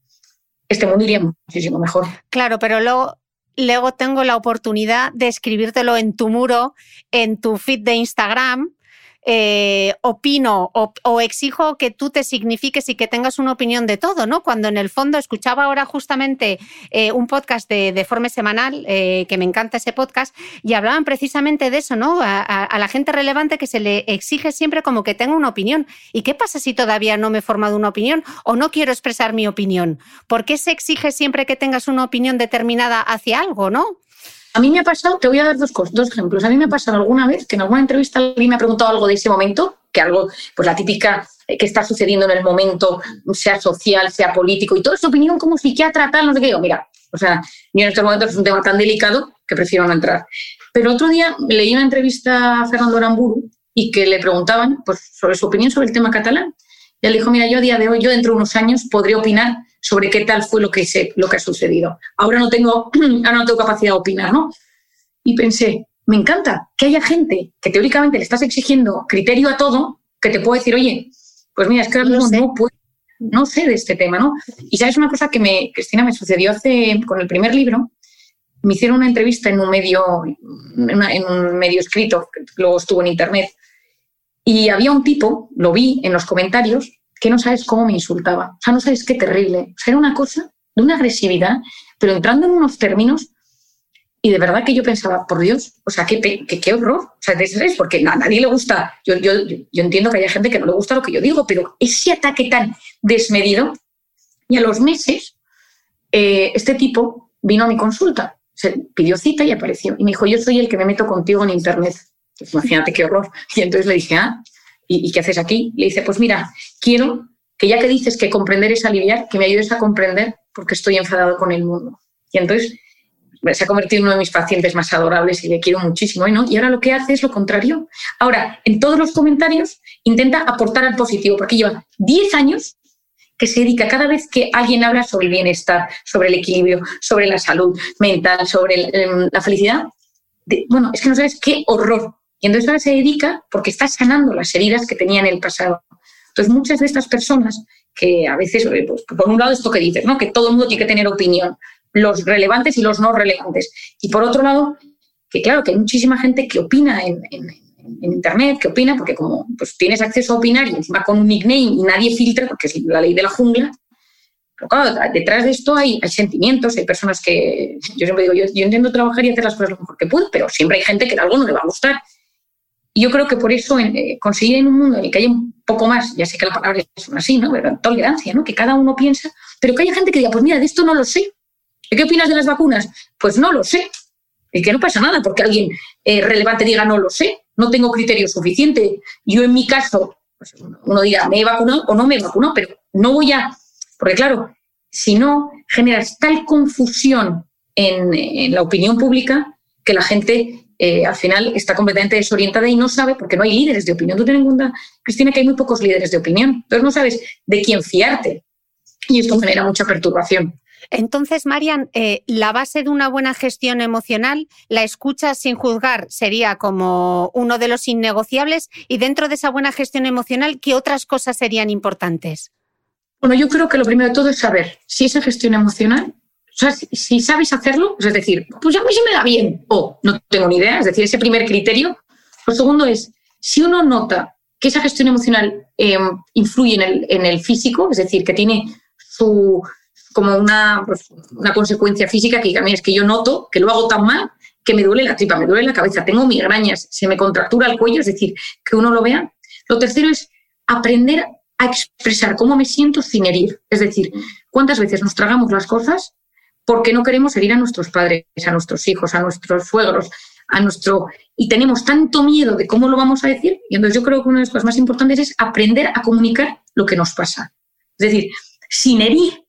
este mundo iría muchísimo mejor. Claro, pero luego luego tengo la oportunidad de escribírtelo en tu muro, en tu feed de Instagram, eh, opino o, exijo que tú te signifiques y que tengas una opinión de todo, ¿no? Cuando en el fondo escuchaba ahora justamente eh, un podcast de, forma semanal, eh, que me encanta ese podcast, y hablaban precisamente de eso, ¿no? A, la gente relevante que se le exige siempre como que tenga una opinión. ¿Y qué pasa si todavía no me he formado una opinión o no quiero expresar mi opinión? ¿Por qué se exige siempre que tengas una opinión determinada hacia algo, no? A mí me ha pasado, te voy a dar dos, dos ejemplos. A mí me ha pasado alguna vez que en alguna entrevista alguien me ha preguntado algo de ese momento, que algo, pues la típica eh, que está sucediendo en el momento, sea social, sea político, y toda su opinión como psiquiatra, tal, no sé qué. Digo, mira, o sea, yo en estos momentos es un tema tan delicado que prefiero no entrar. Pero otro día leí una entrevista a Fernando Aramburu y que le preguntaban pues, sobre su opinión sobre el tema catalán. Y él dijo, mira, yo a día de hoy, yo dentro de unos años podría opinar sobre qué tal fue lo que, se, lo que ha sucedido. Ahora no, tengo, ahora no tengo capacidad de opinar, ¿no? Y pensé, me encanta que haya gente que teóricamente le estás exigiendo criterio a todo, que te puede decir, oye, pues mira, es que ahora no, no sé de este tema, ¿no? Y sabes una cosa que me, Cristina, me sucedió hace, con el primer libro, me hicieron una entrevista en un medio, en un medio escrito, que luego estuvo en internet, y había un tipo, lo vi en los comentarios, que no sabes cómo me insultaba. O sea, no sabes qué terrible. O sea, era una cosa de una agresividad, pero entrando en unos términos y de verdad que yo pensaba, por Dios, o sea, qué, qué, horror. O sea, porque a nadie le gusta. Yo, yo, yo entiendo que haya gente que no le gusta lo que yo digo, pero ese ataque tan desmedido. Y a los meses, eh, este tipo vino a mi consulta. Pidió cita y apareció. Y me dijo, yo soy el que me meto contigo en Internet. Pues imagínate qué horror. Y entonces le dije, ah, ¿y, qué haces aquí? Le dice, pues mira, quiero que ya que dices que comprender es aliviar, que me ayudes a comprender porque estoy enfadado con el mundo. Y entonces se ha convertido en uno de mis pacientes más adorables y le quiero muchísimo. ¿no? Y ahora lo que hace es lo contrario. Ahora, en todos los comentarios intenta aportar al positivo, porque lleva 10 años que se dedica cada vez que alguien habla sobre el bienestar, sobre el equilibrio, sobre la salud mental, sobre em, la felicidad. bueno, es que no sabes qué horror y entonces ahora se dedica porque está sanando las heridas que tenía en el pasado. Entonces muchas de estas personas que a veces, eh, pues, por un lado esto que dices, ¿no? que todo el mundo tiene que tener opinión, los relevantes y los no relevantes. Y por otro lado, que claro, que hay muchísima gente que opina en, Internet, que opina, porque como pues, tienes acceso a opinar y encima con un nickname y nadie filtra, porque es la ley de la jungla, pero claro, detrás de esto hay, hay, sentimientos, hay personas que, yo siempre digo, yo, yo, intento trabajar y hacer las cosas lo mejor que puedo, pero siempre hay gente que algo no le va a gustar y yo creo que por eso eh, conseguir en un mundo en el que haya un poco más, ya sé que la palabra es así, ¿no? Pero tolerancia, ¿no? Que cada uno piensa, pero que haya gente que diga, pues mira, de esto no lo sé. ¿Qué opinas de las vacunas? Pues no lo sé. Y que no pasa nada porque alguien eh, relevante diga, no lo sé, no tengo criterio suficiente. Yo en mi caso, pues uno dirá, me he vacunado o no me he vacunado, pero no voy a... Porque claro, si no, generas tal confusión en la opinión pública que la gente eh, al final está completamente desorientada y no sabe, porque no hay líderes de opinión. Tú ten en cuenta, Cristina, que hay muy pocos líderes de opinión. Entonces no sabes de quién fiarte. Y esto genera mucha perturbación. Entonces, Marian, eh, la base de una buena gestión emocional, la escucha sin juzgar sería como uno de los innegociables y dentro de esa buena gestión emocional, ¿qué otras cosas serían importantes? Bueno, yo creo que lo primero de todo es saber si esa gestión emocional o sea, si, sabes hacerlo, es decir, pues a mí se me da bien o no tengo ni idea, es decir, ese primer criterio. Lo segundo es, si uno nota que esa gestión emocional em, influye en el, físico, es decir, que tiene su como una, pues, una consecuencia física que a mí es que yo noto que lo hago tan mal que me duele la tripa, me duele la cabeza, tengo migrañas, se me contractura el cuello, es decir, que uno lo vea. Lo tercero es aprender a expresar cómo me siento sin herir. Es decir, cuántas veces nos tragamos las cosas porque no queremos herir a nuestros padres, a nuestros hijos, a nuestros suegros, a nuestro... Y tenemos tanto miedo de cómo lo vamos a decir. Y entonces yo creo que una de las cosas más importantes es aprender a comunicar lo que nos pasa. Es decir, sin herir,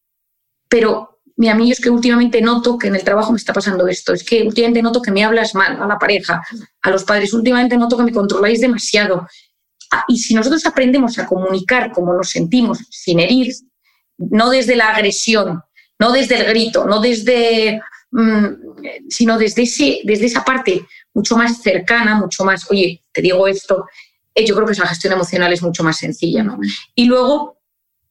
pero mi amigo es que últimamente noto que en el trabajo me está pasando esto, es que últimamente noto que me hablas mal a la pareja, a los padres, últimamente noto que me controláis demasiado. Ah, y si nosotros aprendemos a comunicar como nos sentimos sin herir, no desde la agresión, no desde el grito, no desde, mm, sino desde, ese, desde esa parte mucho más cercana, mucho más, oye, te digo esto, eh, yo creo que esa gestión emocional es mucho más sencilla. ¿no? Y luego,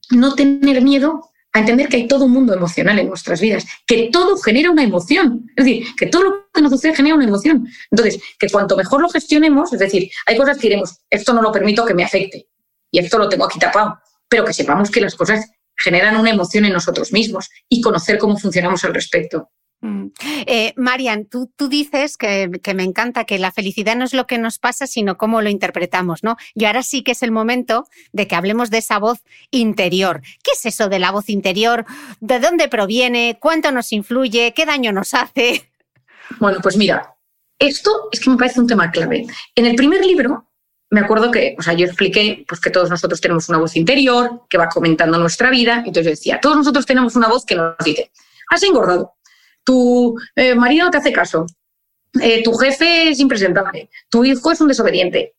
no tener miedo a a entender que hay todo un mundo emocional en nuestras vidas, que todo genera una emoción. Es decir, que todo lo que nos sucede genera una emoción. Entonces, que cuanto mejor lo gestionemos, es decir, hay cosas que diremos, esto no lo permito que me afecte y esto lo tengo aquí tapado, pero que sepamos que las cosas generan una emoción en nosotros mismos y conocer cómo funcionamos al respecto. Mm. Eh, Marian, tú, tú dices que, que, me encanta que la felicidad no es lo que nos pasa, sino cómo lo interpretamos, ¿no? Y ahora sí que es el momento de que hablemos de esa voz interior. ¿Qué es eso de la voz interior? ¿De dónde proviene? ¿Cuánto nos influye? ¿Qué daño nos hace? Bueno, pues mira, esto es que me parece un tema clave. En el primer libro, me acuerdo que, o sea, yo expliqué pues, que todos nosotros tenemos una voz interior que va comentando nuestra vida. Entonces yo decía, todos nosotros tenemos una voz que nos dice, has engordado, tu eh, marido no te hace caso, eh, tu jefe es impresentable, tu hijo es un desobediente.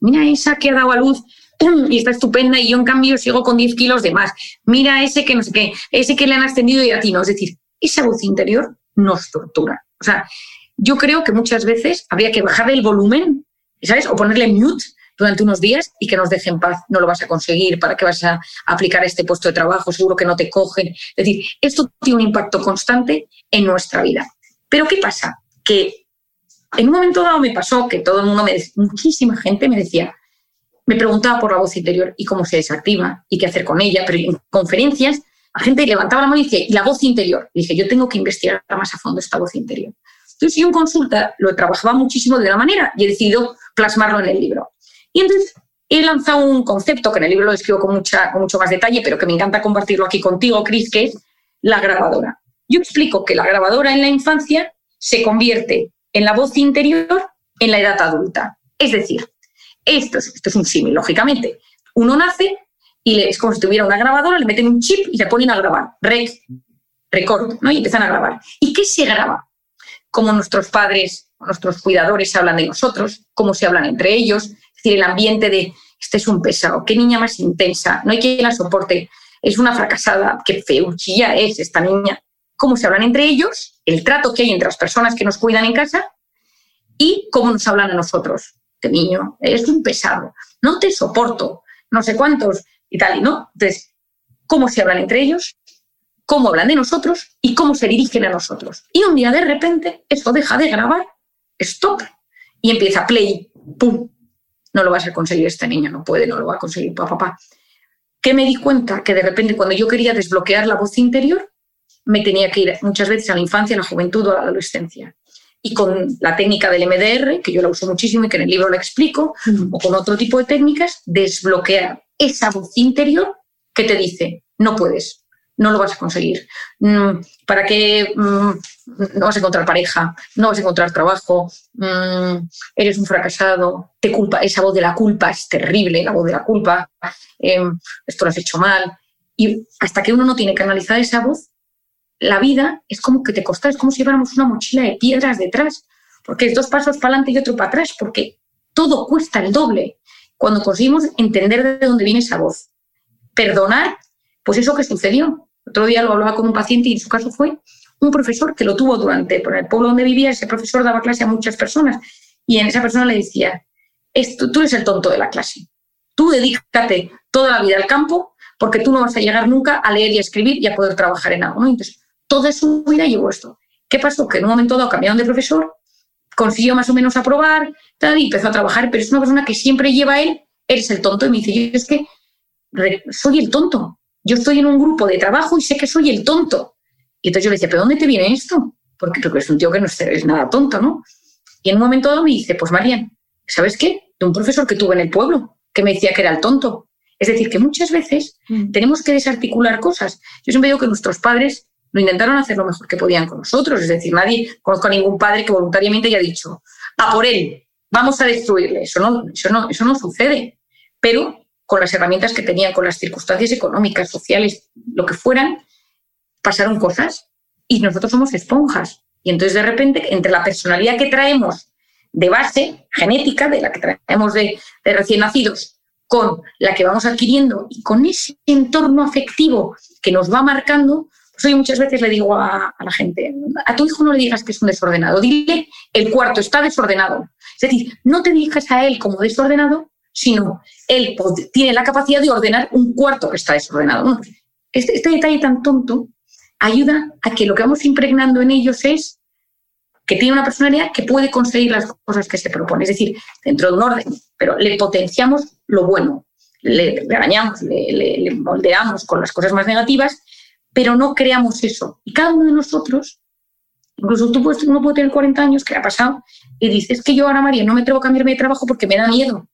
Mira esa que ha dado a luz y está estupenda y yo en cambio sigo con 10 kilos de más. Mira ese que no sé qué, ese que le han ascendido y a ti no. Es decir, esa voz interior nos tortura. O sea, yo creo que muchas veces habría que bajarle el volumen, ¿sabes? O ponerle mute durante unos días y que nos deje en paz. No lo vas a conseguir, ¿para qué vas a aplicar este puesto de trabajo? Seguro que no te cogen. Es decir, esto tiene un impacto constante en nuestra vida. Pero ¿qué pasa? Que en un momento dado me pasó que todo el mundo, me, muchísima gente me decía, me preguntaba por la voz interior y cómo se desactiva y qué hacer con ella, pero en conferencias la gente levantaba la mano y decía, ¿y la voz interior? Dije, yo tengo que investigar más a fondo esta voz interior. Entonces yo en consulta lo trabajaba muchísimo de una manera y he decidido plasmarlo en el libro. Y entonces he lanzado un concepto que en el libro lo describo con, mucha, con mucho más detalle, pero que me encanta compartirlo aquí contigo, Cris, que es la grabadora. Yo explico que la grabadora en la infancia se convierte en la voz interior en la edad adulta. Es decir, esto es, un símil, lógicamente. Uno nace y es como si tuviera una grabadora, le meten un chip y se ponen a grabar. Rec, record, ¿no? Y empiezan a grabar. ¿Y qué se graba? Cómo nuestros padres, nuestros cuidadores hablan de nosotros, cómo se hablan entre ellos, decir, el ambiente de, este es un pesado, qué niña más intensa, no hay quien la soporte, es una fracasada, qué feuchilla es esta niña. Cómo se hablan entre ellos, el trato que hay entre las personas que nos cuidan en casa y cómo nos hablan a nosotros. Este niño es un pesado, no te soporto, no sé cuántos y tal, ¿no? Entonces, cómo se hablan entre ellos, cómo hablan de nosotros y cómo se dirigen a nosotros. Y un día de repente esto deja de grabar, stop, y empieza play, pum, no lo vas a conseguir este niño, no puede, no lo va a conseguir papá. papá. Que me di cuenta que de repente cuando yo quería desbloquear la voz interior, me tenía que ir muchas veces a la infancia, a la juventud o a la adolescencia. Y con la técnica del MDR, que yo la uso muchísimo y que en el libro la explico, o con otro tipo de técnicas, desbloquear esa voz interior que te dice, no puedes, no lo vas a conseguir. Mm, ¿Para qué mm, no vas a encontrar pareja? No vas a encontrar trabajo. Mm, eres un fracasado. Te culpa. Esa voz de la culpa es terrible, la voz de la culpa. Em, esto lo has hecho mal. Y hasta que uno no tiene que analizar esa voz, la vida es como que te costa, es como si lleváramos una mochila de piedras detrás, porque es dos pasos para adelante y otro para atrás, porque todo cuesta el doble cuando conseguimos entender de dónde viene esa voz. Perdonar pues eso que sucedió. Otro día lo hablaba con un paciente y en su caso fue un profesor que lo tuvo durante, por el pueblo donde vivía, ese profesor daba clase a muchas personas y en esa persona le decía, Esto, tú eres el tonto de la clase, tú dedícate toda la vida al campo porque tú no vas a llegar nunca a leer y a escribir y a poder trabajar en algo. Entonces, toda su vida llevó esto. ¿Qué pasó? Que en un momento dado cambiaron de profesor, consiguió más o menos aprobar tal, y empezó a trabajar, pero es una persona que siempre lleva él, eres el tonto. Y me dice, yo es que soy el tonto, yo estoy en un grupo de trabajo y sé que soy el tonto. Y entonces yo le decía, ¿pero dónde te viene esto? Porque, porque es un tío que no es nada tonto, ¿no? Y en un momento dado me dice, pues Marian, ¿sabes qué? De un profesor que tuve en el pueblo, que me decía que era el tonto. Es decir, que muchas veces mm. tenemos que desarticular cosas. Yo siempre digo que nuestros padres lo intentaron hacer lo mejor que podían con nosotros. Es decir, nadie, conozco a ningún padre que voluntariamente haya dicho, a por él, vamos a destruirle. Eso no, eso no, eso no sucede. Pero con las herramientas que tenían, con las circunstancias económicas, sociales, lo que fueran, pasaron cosas y nosotros somos esponjas. Y entonces de repente, entre la personalidad que traemos de base genética, de la que traemos de, recién nacidos, con la que vamos adquiriendo y con ese entorno afectivo que nos va marcando, pues hoy muchas veces le digo a, a, la gente, a tu hijo no le digas que es un desordenado, dile el cuarto está desordenado. Es decir, no te dirijas a él como desordenado, sino él tiene la capacidad de ordenar un cuarto que está desordenado. este, este detalle tan tonto ayuda a que lo que vamos impregnando en ellos es que tiene una personalidad que puede conseguir las cosas que se propone, es decir, dentro de un orden, pero le potenciamos lo bueno, le regañamos, le, moldeamos con las cosas más negativas, pero no creamos eso. Y cada uno de nosotros, incluso tú puedes, uno puede tener 40 años, que ha pasado, y dices que yo ahora, María, no me atrevo a cambiarme de trabajo porque me da miedo.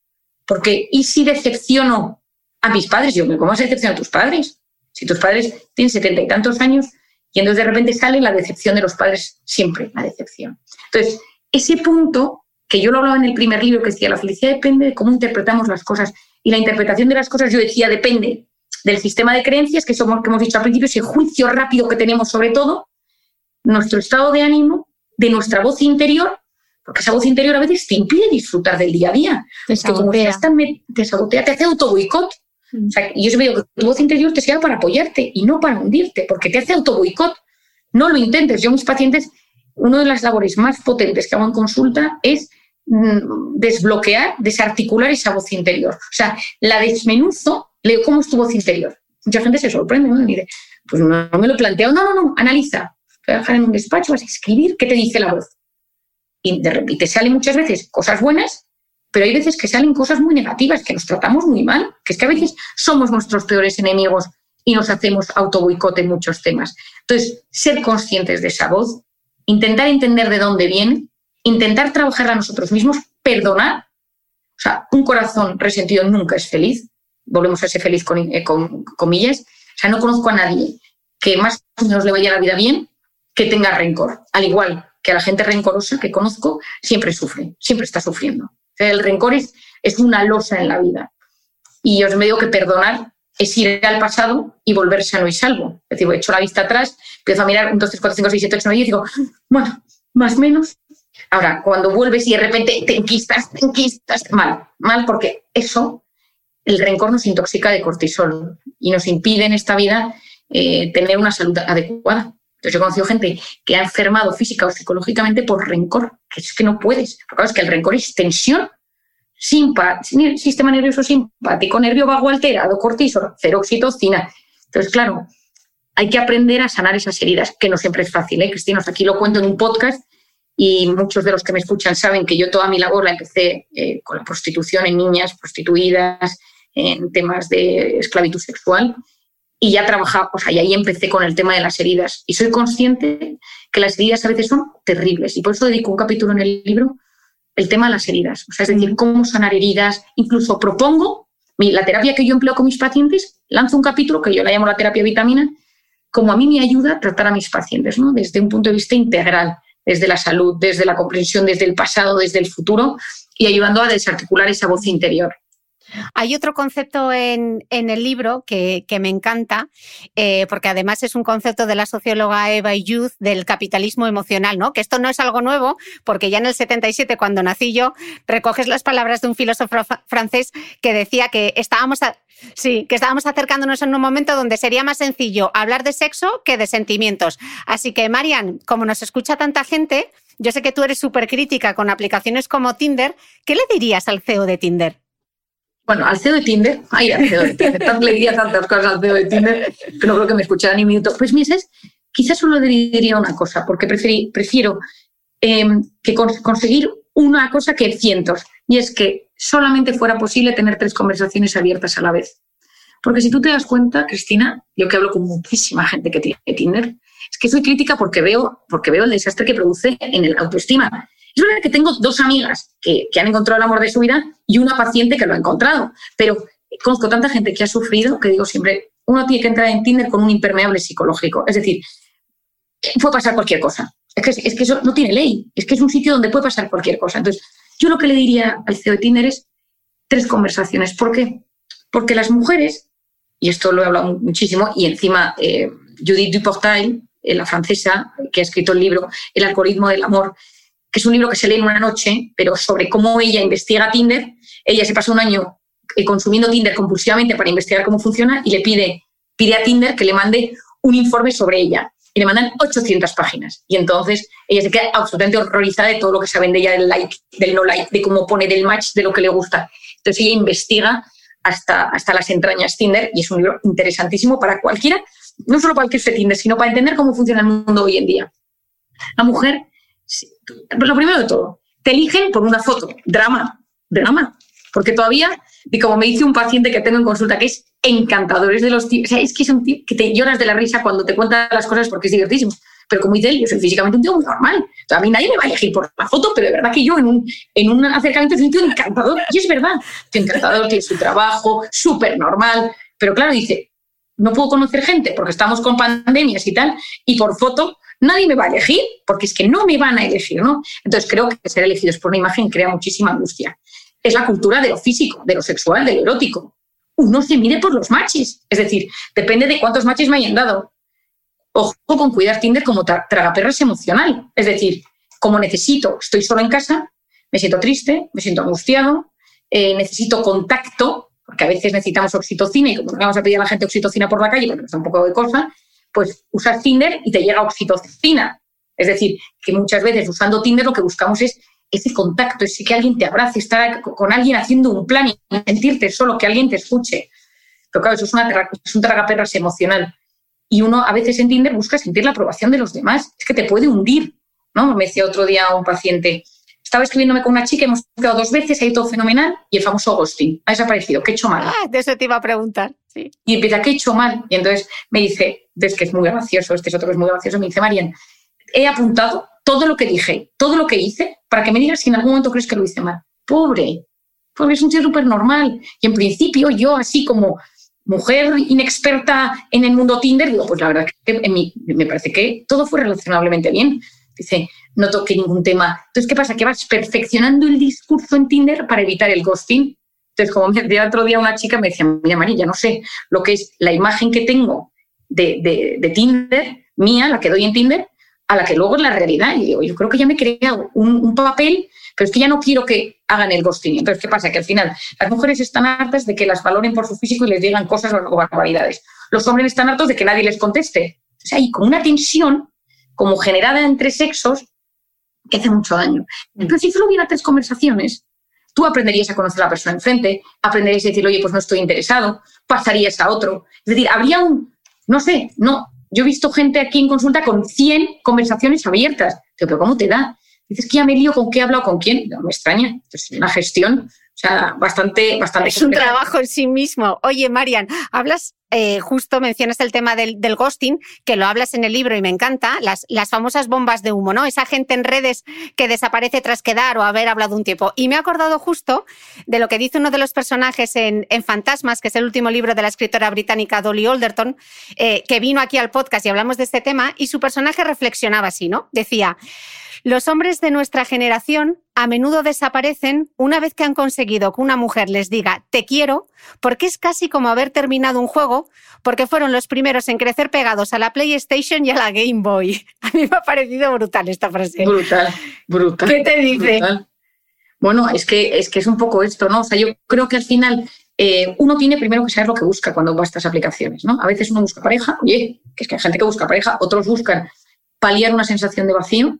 Porque, ¿y si decepciono a mis padres? Yo, ¿cómo vas a decepcionar a tus padres? Si tus padres tienen setenta y tantos años y entonces de repente sale la decepción de los padres, siempre la decepción. Entonces, ese punto, que yo lo hablaba en el primer libro, que decía, la felicidad depende de cómo interpretamos las cosas. Y la interpretación de las cosas, yo decía, depende del sistema de creencias, que somos, que hemos dicho al principio, ese juicio rápido que tenemos sobre todo, nuestro estado de ánimo, de nuestra voz interior, porque esa voz interior a veces te impide disfrutar del día a día. Te sabotea. te sabotea, te hace auto boicot. O sea, yo siempre digo que tu voz interior te sirve para apoyarte y no para hundirte, porque te hace autoboicot. No lo intentes. Yo, mis pacientes, una de las labores más potentes que hago en consulta es mm, desbloquear, desarticular esa voz interior. O sea, la desmenuzo, leo cómo es tu voz interior. Mucha gente se sorprende, ¿no? Y dice, pues no, me lo he planteado. No, no, no, analiza. Voy a dejar en un despacho, vas a escribir qué te dice la voz. Y, de, y te salen muchas veces cosas buenas pero hay veces que salen cosas muy negativas, que nos tratamos muy mal, que es que a veces somos nuestros peores enemigos y nos hacemos autoboicote en muchos temas. Entonces, ser conscientes de esa voz, intentar entender de dónde viene, intentar trabajar a nosotros mismos, perdonar. O sea, un corazón resentido nunca es feliz. Volvemos a ser feliz con, eh, con comillas. O sea, no conozco a nadie que más o menos le vaya la vida bien que tenga rencor. Al igual que la gente rencorosa que conozco, siempre sufre, siempre está sufriendo. El rencor es, una losa en la vida. Y os me digo que perdonar es ir al pasado y volver sano y salvo. Es decir, he hecho la vista atrás, empiezo a mirar 1, 2, 3, 4, 5, 6, 7, 8, 9, 10 y digo, bueno, más o menos. Ahora, cuando vuelves y de repente te enquistas, te enquistas, mal, mal, porque eso, el rencor nos intoxica de cortisol y nos impide en esta vida eh, tener una salud adecuada. Entonces, yo he conocido gente que ha enfermado física o psicológicamente por rencor, que es que no puedes. Porque que el rencor es tensión, sistema nervioso simpático, nervio vago alterado, cortisol, cero oxitocina. Entonces, claro, hay que aprender a sanar esas heridas, que no siempre es fácil, ¿eh, Cristina? Aquí lo cuento en un podcast y muchos de los que me escuchan saben que yo toda mi labor la empecé eh, con la prostitución en niñas prostituidas, en temas de esclavitud sexual y ya trabajaba, o sea, y ahí empecé con el tema de las heridas. Y soy consciente que las heridas a veces son terribles y por eso dedico un capítulo en el libro el tema de las heridas. O sea, es decir, cómo sanar heridas. Incluso propongo, la terapia que yo empleo con mis pacientes, lanzo un capítulo que yo la llamo la terapia vitamina, como a mí me ayuda a tratar a mis pacientes, ¿no? Desde un punto de vista integral, desde la salud, desde la comprensión, desde el pasado, desde el futuro y ayudando a desarticular esa voz interior. Hay otro concepto en, el libro que, me encanta, eh, porque además es un concepto de la socióloga Eva Youth del capitalismo emocional, ¿no? Que esto no es algo nuevo, porque ya en el 77, cuando nací yo, recoges las palabras de un filósofo francés que decía que estábamos, sí, que estábamos acercándonos en un momento donde sería más sencillo hablar de sexo que de sentimientos. Así que, Marian, como nos escucha tanta gente, yo sé que tú eres súper crítica con aplicaciones como Tinder, ¿qué le dirías al CEO de Tinder? Bueno, al CEO de Tinder, ay, al CEO de Tinder, le diría tantas cosas al CEO de Tinder que no creo que me escuchara ni un minuto. Pues mises, quizás solo diría una cosa, porque prefiero em, que conseguir una cosa que cientos, y es que solamente fuera posible tener tres conversaciones abiertas a la vez. Porque si tú te das cuenta, Cristina, yo que hablo con muchísima gente que tiene Tinder, es que soy crítica porque veo, porque veo el desastre que produce en el autoestima. Es verdad que tengo dos amigas que, han encontrado el amor de su vida y una paciente que lo ha encontrado, pero conozco tanta gente que ha sufrido que digo siempre, uno tiene que entrar en Tinder con un impermeable psicológico. Es decir, puede pasar cualquier cosa. Es que, es que eso no tiene ley, es que es un sitio donde puede pasar cualquier cosa. Entonces, yo lo que le diría al CEO de Tinder es tres conversaciones. ¿Por qué? Porque las mujeres, y esto lo he hablado muchísimo, y encima eh, Judith Duportail, eh, la francesa, que ha escrito el libro El algoritmo del amor, que es un libro que se lee en una noche, pero sobre cómo ella investiga Tinder. Ella se pasa un año eh, consumiendo Tinder compulsivamente para investigar cómo funciona y le pide, pide a Tinder que le mande un informe sobre ella. Y le mandan 800 páginas. Y entonces ella se queda absolutamente horrorizada de todo lo que saben de ella, del like, del no like, de cómo pone del match, de lo que le gusta. Entonces ella investiga hasta, hasta las entrañas Tinder y es un libro interesantísimo para cualquiera, no solo para el que esté Tinder, sino para entender cómo funciona el mundo hoy en día. La mujer, lo primero de todo, te eligen por una foto, drama, drama, porque todavía, y como me dice un paciente que tengo en consulta, que es encantador, es de los tíos, o sea, es que es un tío que te lloras de la risa cuando te cuenta las cosas porque es divertísimo. Pero como dice él, yo soy físicamente un tío muy normal. a mí nadie me va a elegir por la foto, pero de verdad que yo en un, en un acercamiento soy un tío encantador. Y es verdad, encantador, tiene su trabajo, súper normal. Pero claro, dice, no puedo conocer gente porque estamos con pandemias y tal, y por foto nadie me va a elegir porque es que no me van a elegir, ¿no? Entonces creo que ser elegidos por una imagen crea muchísima angustia. Es la cultura de lo físico, de lo sexual, de lo erótico. Uno se mide por los machis, es decir, depende de cuántos machis me hayan dado. Ojo con cuidar Tinder como tragaperras emocional. Es decir, como necesito, estoy solo en casa, me siento triste, me siento angustiado, eh, necesito contacto, porque a veces necesitamos oxitocina y como vamos a pedir a la gente oxitocina por la calle porque nos da un poco de cosa, pues usas Tinder y te llega oxitocina. Es decir, que muchas veces usando Tinder lo que buscamos es ese contacto, ese que alguien te abrace, estar con alguien haciendo un plan y sentirte solo, que alguien te escuche. Pero claro, eso es, una, es un tragaperras emocional. Y uno a veces en Tinder busca sentir la aprobación de los demás. Es que te puede hundir. ¿no? Me decía otro día un paciente, estaba escribiéndome con una chica, hemos quedado dos veces, ha ido todo fenomenal, y el famoso ghosting ha desaparecido. ¿Qué he hecho mal? Ah, de eso te iba a preguntar. Y empieza, ¿qué he hecho mal? Y entonces me dice, ves que es muy gracioso, este es otro que es muy gracioso, me dice, Marian, he apuntado todo lo que dije, todo lo que hice, para que me digas si en algún momento crees que lo hice mal. Pobre, porque es un tío súper normal. Y en principio yo, así como mujer inexperta en el mundo Tinder, digo, pues la verdad que me parece que todo fue relacionablemente bien. Dice, no toqué ningún tema. Entonces, ¿qué pasa? Que vas perfeccionando el discurso en Tinder para evitar el ghosting. Entonces, como me decía otro día una chica, me decía, mira, María, no sé lo que es la imagen que tengo de, de, Tinder, mía, la que doy en Tinder, a la que luego es la realidad. Y digo, yo creo que ya me he creado un, un, papel, pero es que ya no quiero que hagan el ghosting. Entonces, ¿qué pasa? Que al final las mujeres están hartas de que las valoren por su físico y les digan cosas o barbaridades. Los hombres están hartos de que nadie les conteste. O sea, hay como una tensión como generada entre sexos que hace mucho daño. Pero si solo hubiera tres conversaciones, tú aprenderías a conocer a la persona enfrente, aprenderías a decir, oye, pues no estoy interesado, pasarías a otro. Es decir, habría un, no sé, no. Yo he visto gente aquí en consulta con 100 conversaciones abiertas. Pero ¿cómo te da? Dices que ya me lío con qué he hablado con quién. No me extraña. Es una gestión o sea, bastante, bastante. Es un trabajo en sí mismo. Oye, Marian, hablas, eh, justo mencionas el tema del, ghosting, que lo hablas en el libro y me encanta, las, famosas bombas de humo, ¿no? Esa gente en redes que desaparece tras quedar o haber hablado un tiempo. Y me he acordado justo de lo que dice uno de los personajes en, Fantasmas, que es el último libro de la escritora británica Dolly Alderton, eh, que vino aquí al podcast y hablamos de este tema, y su personaje reflexionaba así, ¿no? Decía, los hombres de nuestra generación a menudo desaparecen una vez que han conseguido que una mujer les diga te quiero, porque es casi como haber terminado un juego, porque fueron los primeros en crecer pegados a la PlayStation y a la Game Boy. A mí me ha parecido brutal esta frase. Brutal, brutal. ¿Qué te dice? Bueno, es que, es que es un poco esto, ¿no? O sea, yo creo que al final eh, uno tiene primero que saber lo que busca cuando va a estas aplicaciones, ¿no? A veces uno busca pareja, oye, que es que hay gente que busca pareja, otros buscan paliar una sensación de vacío,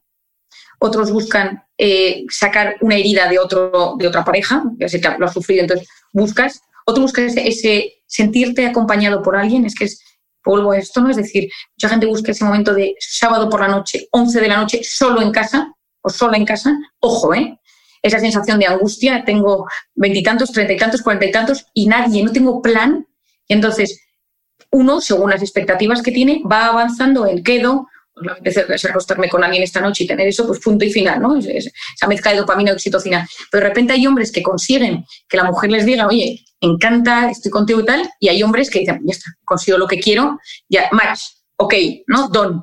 otros buscan eh, sacar una herida de, otro, de otra pareja, ya sé que lo has sufrido, entonces buscas, otro busca ese, sentirte acompañado por alguien, es que es polvo esto, ¿no? Es decir, mucha gente busca ese momento de sábado por la noche, 11 de la noche, solo en casa o sola en casa, ojo, ¿eh? Esa sensación de angustia, tengo veintitantos, treinta y tantos, cuarenta y tantos y nadie, no tengo plan. Y entonces, uno, según las expectativas que tiene, va avanzando en quedo, pues a acostarme con alguien esta noche y tener eso, pues punto y final, ¿no? esa mezcla de dopamina y oxitocina. Pero de repente hay hombres que consiguen que la mujer les diga, oye, encanta, estoy contigo y tal, y hay hombres que dicen, ya está, consigo lo que quiero, ya, match, ok, ¿no? Don.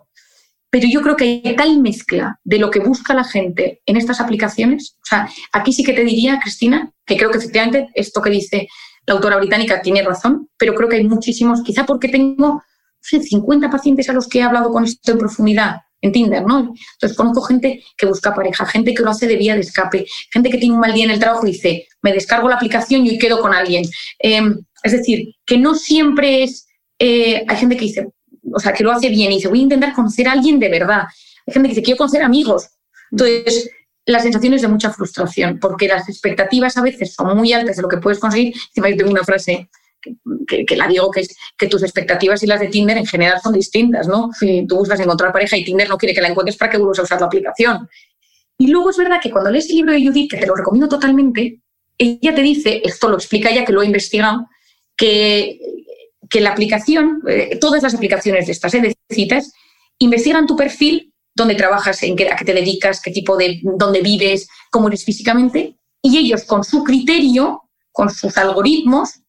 Pero yo creo que hay tal mezcla de lo que busca la gente en estas aplicaciones. O sea, aquí sí que te diría, Cristina, que creo que efectivamente esto que dice la autora británica tiene razón, pero creo que hay muchísimos, quizá porque tengo 50 pacientes a los que he hablado con esto en profundidad en Tinder, ¿no? Entonces conozco gente que busca pareja, gente que lo hace de vía de escape, gente que tiene un mal día en el trabajo y dice, me descargo la aplicación y hoy quedo con alguien. Em, es decir, que no siempre es, eh, hay gente que dice, o sea, que lo hace bien y dice, voy a intentar conocer a alguien de verdad. Hay gente que dice, quiero conocer amigos. Entonces, las sensaciones de mucha frustración, porque las expectativas a veces son muy altas de lo que puedes conseguir. Encima yo tengo una frase que, la digo, que es que tus expectativas y las de Tinder en general son distintas, ¿no? Si tú buscas encontrar pareja y Tinder no quiere que la encuentres para que vuelvas a usar la aplicación. Y luego es verdad que cuando lees el libro de Judith, que te lo recomiendo totalmente, ella te dice, esto lo explica ella que lo ha investigado, que, que la aplicación, eh, todas las aplicaciones de estas ¿eh? de citas, investigan tu perfil, dónde trabajas, en qué, a qué te dedicas, qué tipo de, dónde vives, cómo eres físicamente, y ellos con su criterio, con sus algoritmos,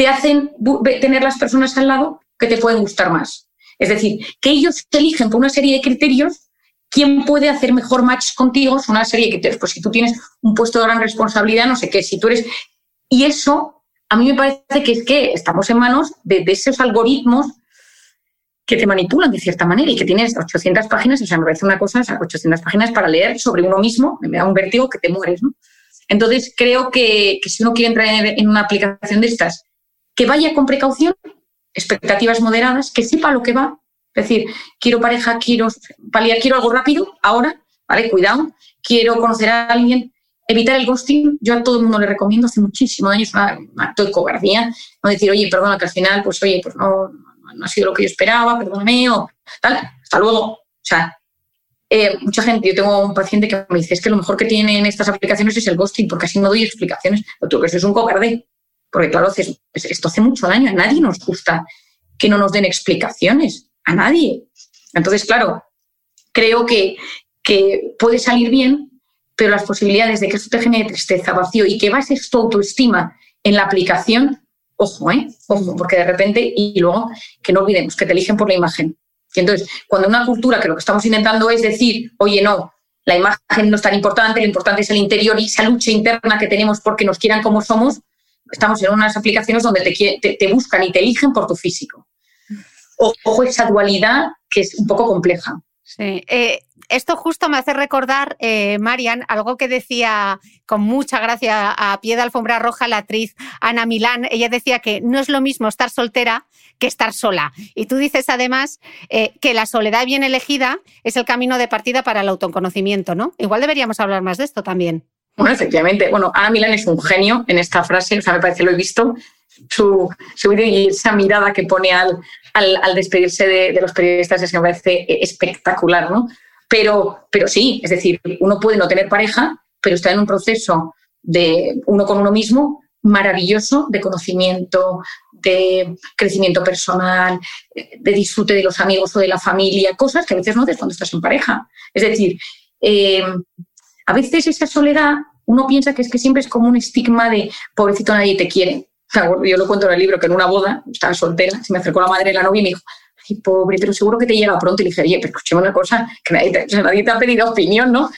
te hacen tener las personas al lado que te pueden gustar más. Es decir, que ellos eligen por una serie de criterios quién puede hacer mejor match contigo, es una serie de criterios. Pues si tú tienes un puesto de gran responsabilidad, no sé qué, si tú eres... Y eso, a mí me parece que es que estamos en manos de, esos algoritmos que te manipulan de cierta manera y que tienes 800 páginas, o sea, me parece una cosa, o sea, 800 páginas para leer sobre uno mismo, me da un vértigo que te mueres, ¿no? Entonces, creo que, que si uno quiere entrar en una aplicación de estas que vaya con precaución, expectativas moderadas, que sepa lo que va. Es decir, quiero pareja, quiero paliar, quiero algo rápido, ahora, ¿vale? Cuidado, quiero conocer a alguien, evitar el ghosting. Yo a todo el mundo le recomiendo, hace muchísimos años, un acto de cobardía, no decir, oye, perdona, que al final, pues oye, pues no, no ha sido lo que yo esperaba, perdóname, o tal, hasta luego. O sea, eh, mucha gente, yo tengo un paciente que me dice, es que lo mejor que tienen estas aplicaciones es el ghosting, porque así no doy explicaciones. Tú que eso es un cobarde. Porque claro, esto hace mucho daño, a nadie nos gusta que no nos den explicaciones, a nadie. Entonces, claro, creo que, que puede salir bien, pero las posibilidades de que esto te genere tristeza, vacío y que bases tu autoestima en la aplicación, ojo, ¿eh? Ojo, porque de repente, y luego que no olvidemos que te eligen por la imagen. Y entonces, cuando una cultura que lo que estamos intentando es decir, oye, no, la imagen no es tan importante, lo importante es el interior y esa lucha interna que tenemos porque nos quieran como somos, estamos en unas aplicaciones donde te, te, buscan y te eligen por tu físico. Ojo esa dualidad que es un poco compleja. Sí. Eh, esto justo me hace recordar, eh, Marian, algo que decía con mucha gracia a pie de alfombra roja la actriz Ana Milán. Ella decía que no es lo mismo estar soltera que estar sola. Y tú dices además eh, que la soledad bien elegida es el camino de partida para el autoconocimiento, ¿no? Igual deberíamos hablar más de esto también. Bueno, efectivamente. Bueno, Ana Milán es un genio en esta frase, o sea, me parece lo he visto, su, su y esa mirada que pone al, al, despedirse de, los periodistas es que me parece espectacular, ¿no? Pero, pero sí, es decir, uno puede no tener pareja, pero está en un proceso de uno con uno mismo maravilloso de conocimiento, de crecimiento personal, de disfrute de los amigos o de la familia, cosas que a veces no haces cuando estás en pareja. Es decir, eh, a veces esa soledad uno piensa que es que siempre es como un estigma de pobrecito nadie te quiere. yo lo cuento en el libro que en una boda, estaba soltera, se me acercó la madre de la novia y me dijo, ay, pobre, pero seguro que te llega pronto. Y le dije, oye, pero escúchame una cosa, que nadie te, ha pedido opinión, ¿no?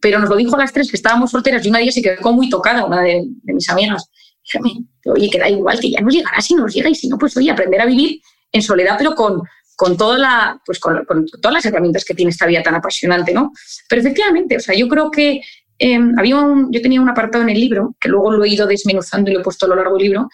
Pero nos lo dijo a las tres que estábamos solteras y una de ellas se quedó muy tocada, una de, mis amigas. Dígame, oye, que da igual, que ya nos llegará si nos llega y si no, pues oye, aprender a vivir en soledad, pero con, con, toda la, pues con, todas las herramientas que tiene esta vida tan apasionante, ¿no? Pero efectivamente, o sea, yo creo que em, había un, yo tenía un apartado en el libro, que luego lo he ido desmenuzando y lo he puesto a lo largo del libro,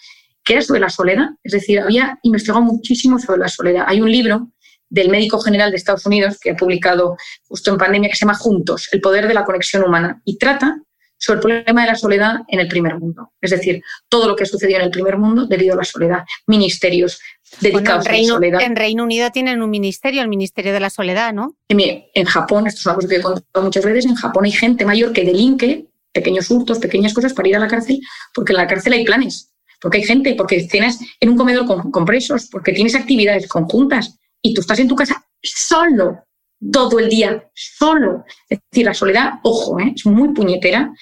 que era sobre la soledad. Es decir, había investigado muchísimo sobre la soledad. Hay un libro del médico general de Estados Unidos que ha publicado justo en pandemia que se llama Juntos, el poder de la conexión humana, y trata sobre el problema de la soledad en el primer mundo. Es decir, todo lo que sucedió en el primer mundo debido a la soledad. Ministerios dedicados a la soledad. En Reino Unido tienen un ministerio, el Ministerio de la Soledad, ¿no? En, Japón, esto es una cosa que he contado muchas veces, en Japón hay gente mayor que delinque pequeños hurtos, pequeñas cosas para ir a la cárcel, porque en la cárcel hay planes, porque hay gente, porque cenas en un comedor con, con presos, porque tienes actividades conjuntas y tú estás en tu casa solo todo el día, solo. Es decir, la soledad, ojo, ¿eh? es muy puñetera,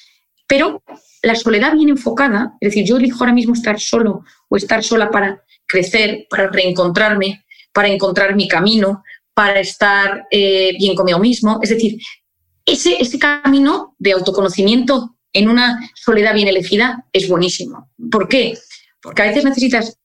pero la soledad bien enfocada, es decir, yo elijo ahora mismo estar solo o estar sola para crecer, para reencontrarme, para encontrar mi camino, para estar eh, bien conmigo mismo. Es decir, ese, ese camino de autoconocimiento en una soledad bien elegida es buenísimo. ¿Por qué? Porque a veces necesitas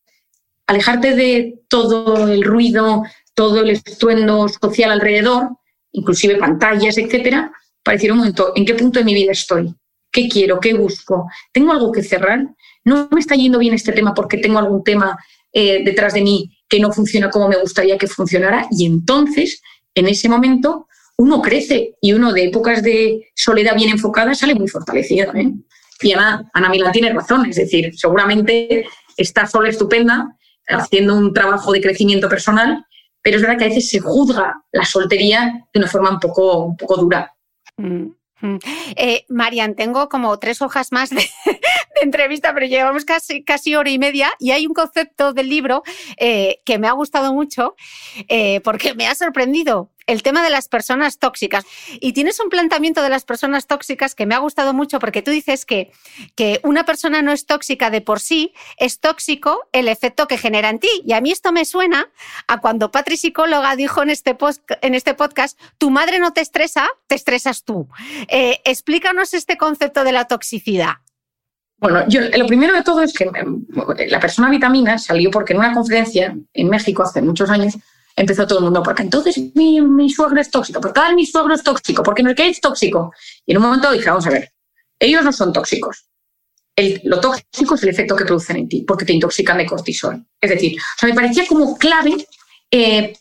alejarte de todo el ruido, todo el estruendo social alrededor, inclusive pantallas, etcétera, para decir un momento, ¿en qué punto de mi vida estoy? ¿Qué quiero? ¿Qué busco? ¿Tengo algo que cerrar? ¿No me está yendo bien este tema porque tengo algún tema eh, detrás de mí que no funciona como me gustaría que funcionara? Y entonces, en ese momento, uno crece y uno de épocas de soledad bien enfocada sale muy fortalecido. ¿eh? Y Ana, Ana Milán tiene razón, es decir, seguramente está sola estupenda haciendo un trabajo de crecimiento personal, pero es verdad que a veces se juzga la soltería de una forma un poco, un poco dura. Mm. Eh, Marian, tengo como tres hojas más de, entrevista, pero llevamos casi, casi hora y media y hay un concepto del libro eh, que me ha gustado mucho eh, porque me ha sorprendido el tema de las personas tóxicas. Y tienes un planteamiento de las personas tóxicas que me ha gustado mucho porque tú dices que, que una persona no es tóxica de por sí, es tóxico el efecto que genera en ti. Y a mí esto me suena a cuando Patri Psicóloga dijo en este, en este podcast, tu madre no te estresa, te estresas tú. Eh, explícanos este concepto de la toxicidad. Bueno, yo lo primero de todo es que em, la persona vitamina salió porque en una conferencia en México hace muchos años empezó todo el mundo, porque entonces mi, mi suegro es tóxico, porque cada mi suegro es tóxico, porque no es que es tóxico. Y en un momento dije, vamos a ver, ellos no son tóxicos. lo tóxico es el efecto que producen en ti, porque te intoxican de cortisol. Es decir, o sea, me parecía como clave eh,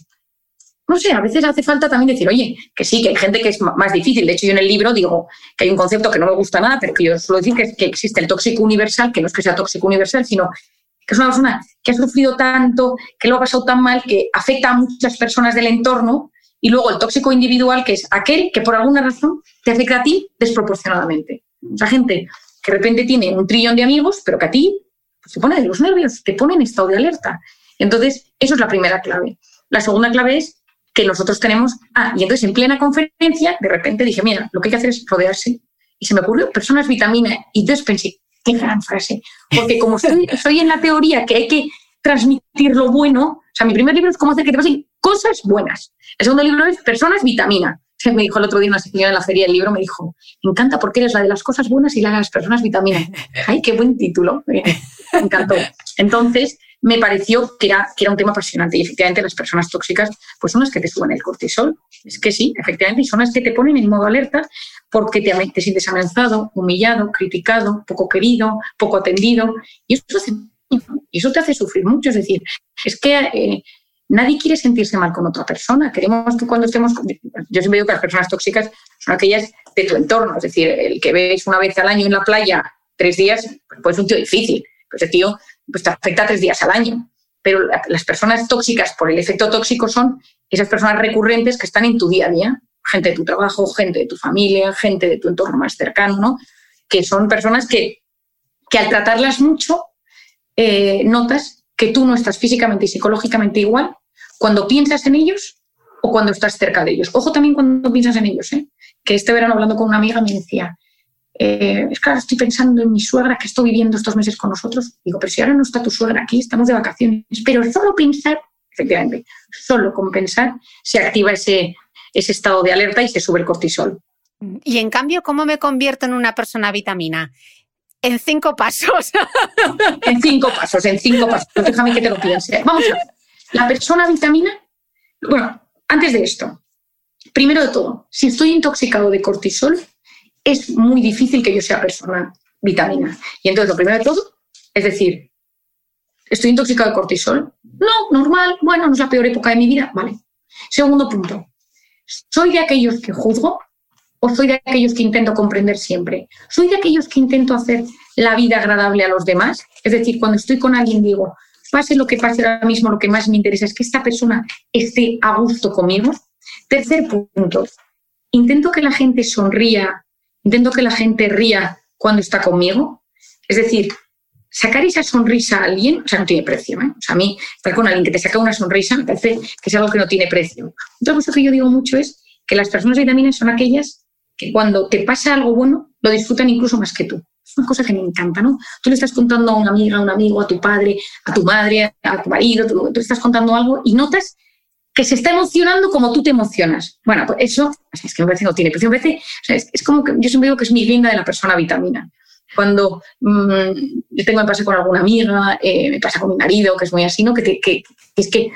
no sé, a veces hace falta también decir, oye, que sí, que hay gente que es más difícil. De hecho, yo en el libro digo que hay un concepto que no me gusta nada, pero que yo suelo decir que existe el tóxico universal, que no es que sea tóxico universal, sino que es una persona que ha sufrido tanto, que lo ha pasado tan mal, que afecta a muchas personas del entorno, y luego el tóxico individual, que es aquel que por alguna razón te afecta a ti desproporcionadamente. O sea, gente que de repente tiene un trillón de amigos, pero que a ti pues, te pone de los nervios, te pone en estado de alerta. Entonces, eso es la primera clave. La segunda clave es que nosotros tenemos. Ah, y entonces en plena conferencia, de repente dije, mira, lo que hay que hacer es rodearse. Y se me ocurrió personas vitamina. Y entonces pensé, qué gran frase. Porque como estoy, en la teoría que hay que transmitir lo bueno, o sea, mi primer libro es cómo hacer que te pasen cosas buenas. El segundo libro es personas vitamina. Me dijo el otro día una señora en la feria del libro, me dijo, me encanta porque eres la de las cosas buenas y la de las personas vitamina. Ay, qué buen título. Me encantó. Entonces, me pareció que era, que era un tema apasionante. Y efectivamente las personas tóxicas pues son las que te suben el cortisol. Es que sí, efectivamente, y son las que te ponen en modo alerta porque te, te sientes amenazado, humillado, criticado, poco querido, poco atendido. Y eso, eso te hace sufrir mucho. Es decir, es que eh, nadie quiere sentirse mal con otra persona. Queremos que cuando estemos... Yo siempre digo que las personas tóxicas son aquellas de tu entorno. Es decir, el que ves una vez al año en la playa tres días, pues es un tío difícil. Pues ese tío pues te afecta tres días al año. Pero las personas tóxicas por el efecto tóxico son esas personas recurrentes que están en tu día a día, gente de tu trabajo, gente de tu familia, gente de tu entorno más cercano, ¿no? que son personas que, que al tratarlas mucho eh, notas que tú no estás físicamente y psicológicamente igual cuando piensas en ellos o cuando estás cerca de ellos. Ojo también cuando piensas en ellos, ¿eh? que este verano hablando con una amiga me decía, eh, es que ahora estoy pensando en mi suegra que estoy viviendo estos meses con nosotros. Digo, pero si ahora no está tu suegra aquí, estamos de vacaciones. Pero solo pensar, efectivamente, solo con pensar se activa ese, ese estado de alerta y se sube el cortisol. Y en cambio, ¿cómo me convierto en una persona vitamina? En cinco pasos. en cinco pasos, en cinco pasos. Déjame que te lo piense. Vamos a ver. La persona vitamina, bueno, antes de esto, primero de todo, si estoy intoxicado de cortisol, es muy difícil que yo sea persona vitamina. Y entonces, lo primero de todo, es decir, ¿estoy intoxicado de cortisol? No, normal, bueno, no es la peor época de mi vida, vale. Segundo punto, ¿soy de aquellos que juzgo o soy de aquellos que intento comprender siempre? ¿Soy de aquellos que intento hacer la vida agradable a los demás? Es decir, cuando estoy con alguien digo, pase lo que pase ahora mismo, lo que más me interesa es que esta persona esté a gusto conmigo. Tercer punto, intento que la gente sonría intento que la gente ría cuando está conmigo. Es decir, sacar esa sonrisa a alguien, o sea, no tiene precio. ¿eh? O sea, a mí, estar con alguien que te saca una sonrisa me parece que es algo que no tiene precio. Otra cosa que yo digo mucho es que las personas vitaminas son aquellas que cuando te pasa algo bueno, lo disfrutan incluso más que tú. Es una cosa que me encanta, ¿no? Tú le estás contando a una amiga, a un amigo, a tu padre, a tu madre, a tu marido, tú, tú estás contando algo y notas que se está emocionando como tú te emocionas. Bueno, pues eso es que me parece que no tiene precio. es, como que yo siempre digo que es mi linda de la persona vitamina. Cuando mm, yo tengo, me pasa con alguna amiga, eh, me pasa con mi marido, que es muy así, ¿no? Que, que, es que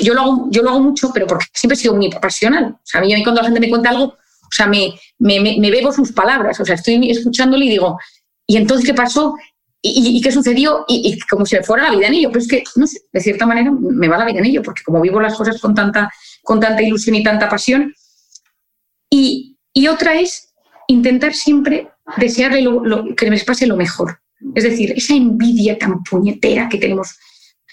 yo, lo hago, yo lo hago mucho, pero porque siempre he sido muy pasional. O sea, a mí, cuando la gente me cuenta algo, o sea, me, me, me, bebo sus palabras. O sea, estoy escuchándole y digo, ¿y entonces qué pasó? ¿Y, qué sucedió? Y, como si fuera la vida en ello. Pero es que, no sé, de cierta manera me va la vida en ello, porque como vivo las cosas con tanta, con tanta ilusión y tanta pasión, Y otra es intentar siempre desearle lo, que les pase lo mejor. Es decir, esa envidia tan puñetera que tenemos.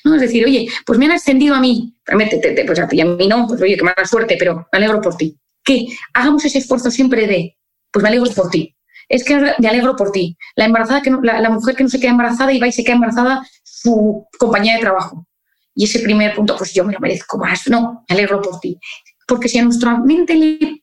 ¿no? Es decir, oye, pues me han ascendido a mí, pues a ti a mí no, pues oye, qué mala suerte, pero me alegro por ti. Que hagamos ese esfuerzo siempre de, pues me alegro por ti. Es que me alegro por ti. La embarazada que la, mujer que no se queda embarazada y va y se queda embarazada su compañía de trabajo. Y ese primer punto, pues yo me lo merezco más. No, me alegro por ti. Porque si a nuestra mente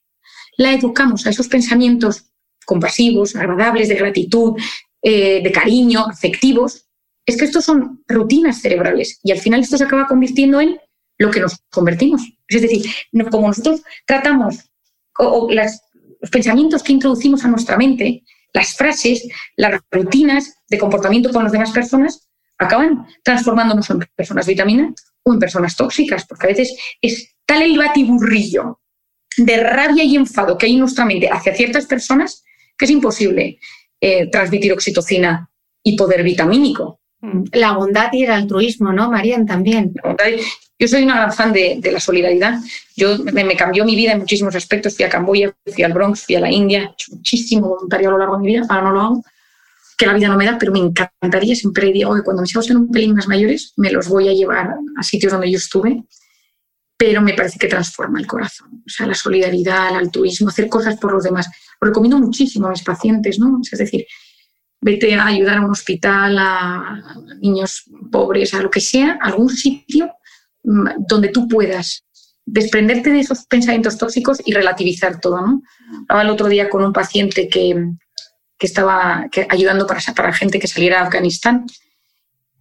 la educamos a esos pensamientos compasivos, agradables, de gratitud, eh, de cariño, afectivos, es que estos son rutinas cerebrales y al final esto se acaba convirtiendo en lo que nos convertimos. Es decir, como nosotros tratamos o, los pensamientos que introducimos a nuestra mente, las frases, las rutinas de comportamiento con las demás personas, acaban transformándonos en personas vitamina o en personas tóxicas, porque a veces es tal el batiburrillo de rabia y enfado que hay en nuestra mente hacia ciertas personas que es imposible eh, transmitir oxitocina y poder vitamínico. Mm. La bondad y el altruismo, ¿no, Marian? También. Yo soy una gran fan de, la solidaridad. Yo me, cambió mi vida en muchísimos aspectos. Fui a Camboya, fui al Bronx, fui a la India, he hecho muchísimo voluntario a lo largo de mi vida. Ahora no lo hago, que la vida no me da, pero me encantaría. Siempre digo que cuando mis hijos sean un pelín más mayores, me los voy a llevar a sitios donde yo estuve. Pero me parece que transforma el corazón. O sea, la solidaridad, el altruismo, hacer cosas por los demás. Lo recomiendo muchísimo a mis pacientes, ¿no? Es decir, vete a ayudar a un hospital, a niños pobres, a lo que sea, algún sitio mm, donde tú puedas desprenderte de esos pensamientos tóxicos y relativizar todo. ¿no? Hablaba el otro día con un paciente que, que estaba ayudando para, para gente que saliera de Afganistán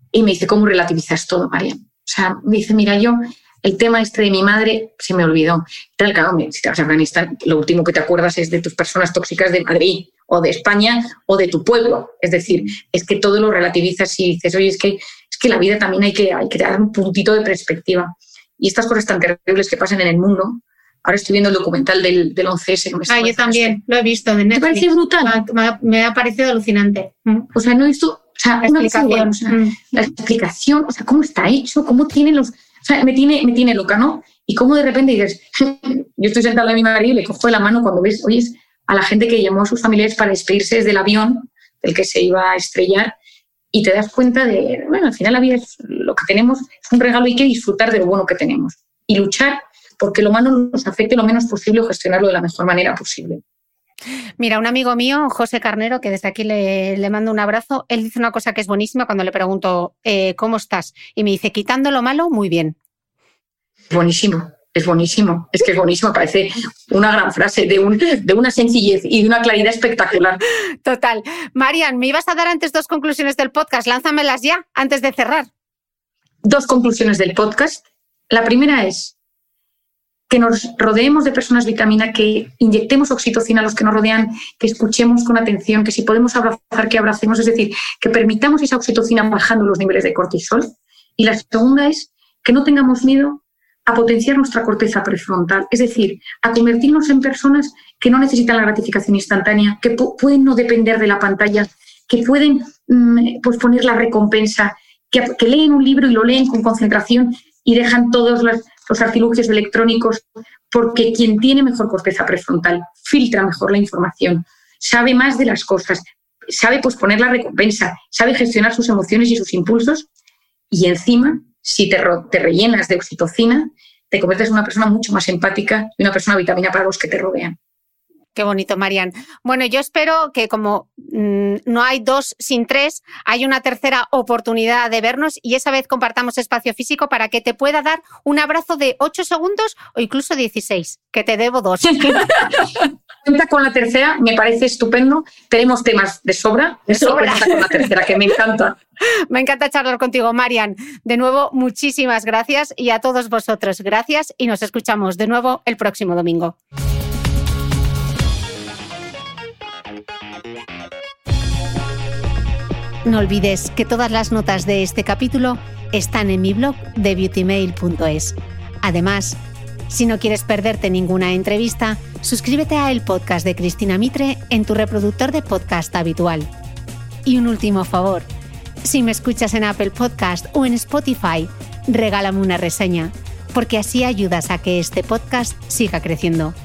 y me dice, ¿cómo relativizas todo, María? O sea, me dice, mira, yo el tema este de mi madre se me olvidó. Tal, claro, si te vas a Afganistán, lo último que te acuerdas es de tus personas tóxicas de Madrid o de España o de tu pueblo. Es decir, es que todo lo relativizas y dices, oye, es que, es que la vida también hay que, hay que dar un puntito de perspectiva. Y estas cosas tan terribles que pasan en el mundo, Ahora estoy viendo el documental del, del 11S. ah, yo también, lo he visto. En ¿Te parece brutal? Me ha, parecido alucinante. Mm. O sea, no he visto... O sea, la explicación. Mm. La explicación, o sea, cómo está hecho, cómo tienen los... O sea, me tiene, me tiene loca, ¿no? Y cómo de repente dices, yo estoy sentada a mi marido y le cojo de la mano cuando ves, oyes a la gente que llamó a sus familiares para despedirse desde el avión del que se iba a estrellar y te das cuenta de, bueno, al final la vida es lo que tenemos, es un regalo y hay que disfrutar de lo bueno que tenemos y luchar porque lo malo nos afecte lo menos posible o gestionarlo de la mejor manera posible. Mira, un amigo mío, José Carnero, que desde aquí le, mando un abrazo, él dice una cosa que es buenísima cuando le pregunto, eh, ¿cómo estás? Y me dice, quitando lo malo, muy bien. Buenísimo, es buenísimo, es que es buenísimo, parece una gran frase de, un, de una sencillez y de una claridad espectacular. Total. Marian, me ibas a dar antes dos conclusiones del podcast, lánzamelas ya, antes de cerrar. Dos conclusiones del podcast. La primera es, que nos rodeemos de personas vitamina, que inyectemos oxitocina a los que nos rodean, que escuchemos con atención, que si podemos abrazar, que abracemos, es decir, que permitamos esa oxitocina bajando los niveles de cortisol. Y la segunda es que no tengamos miedo a potenciar nuestra corteza prefrontal, es decir, a convertirnos en personas que no necesitan la gratificación instantánea, que pueden no depender de la pantalla, que pueden mm, pues poner la recompensa, que, leen un libro y lo leen con concentración y dejan todos los los artilugios electrónicos, porque quien tiene mejor corteza prefrontal filtra mejor la información, sabe más de las cosas, sabe posponer la recompensa, sabe gestionar sus emociones y sus impulsos y encima, si te, te rellenas de oxitocina, te conviertes en una persona mucho más empática y una persona vitamina para los que te rodean. Qué bonito, Marian. Bueno, yo espero que como mm, no hay dos sin tres, hay una tercera oportunidad de vernos y esa vez compartamos espacio físico para que te pueda dar un abrazo de ocho segundos o incluso 16, que te debo dos. Cuenta con la tercera, me parece estupendo. Tenemos temas de sobra. De sobra. con la tercera, que me encanta. Me encanta charlar contigo, Marian. De nuevo, muchísimas gracias y a todos vosotros, gracias y nos escuchamos de nuevo el próximo domingo. No olvides que todas las notas de este capítulo están en mi blog de beautymail.es. Además, si no quieres perderte ninguna entrevista, suscríbete a el podcast de Cristina Mitre en tu reproductor de podcast habitual. Y un último favor, si me escuchas en Apple Podcast o en Spotify, regálame una reseña, porque así ayudas a que este podcast siga creciendo.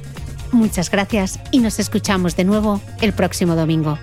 muchas gracias y nos escuchamos de nuevo el próximo domingo.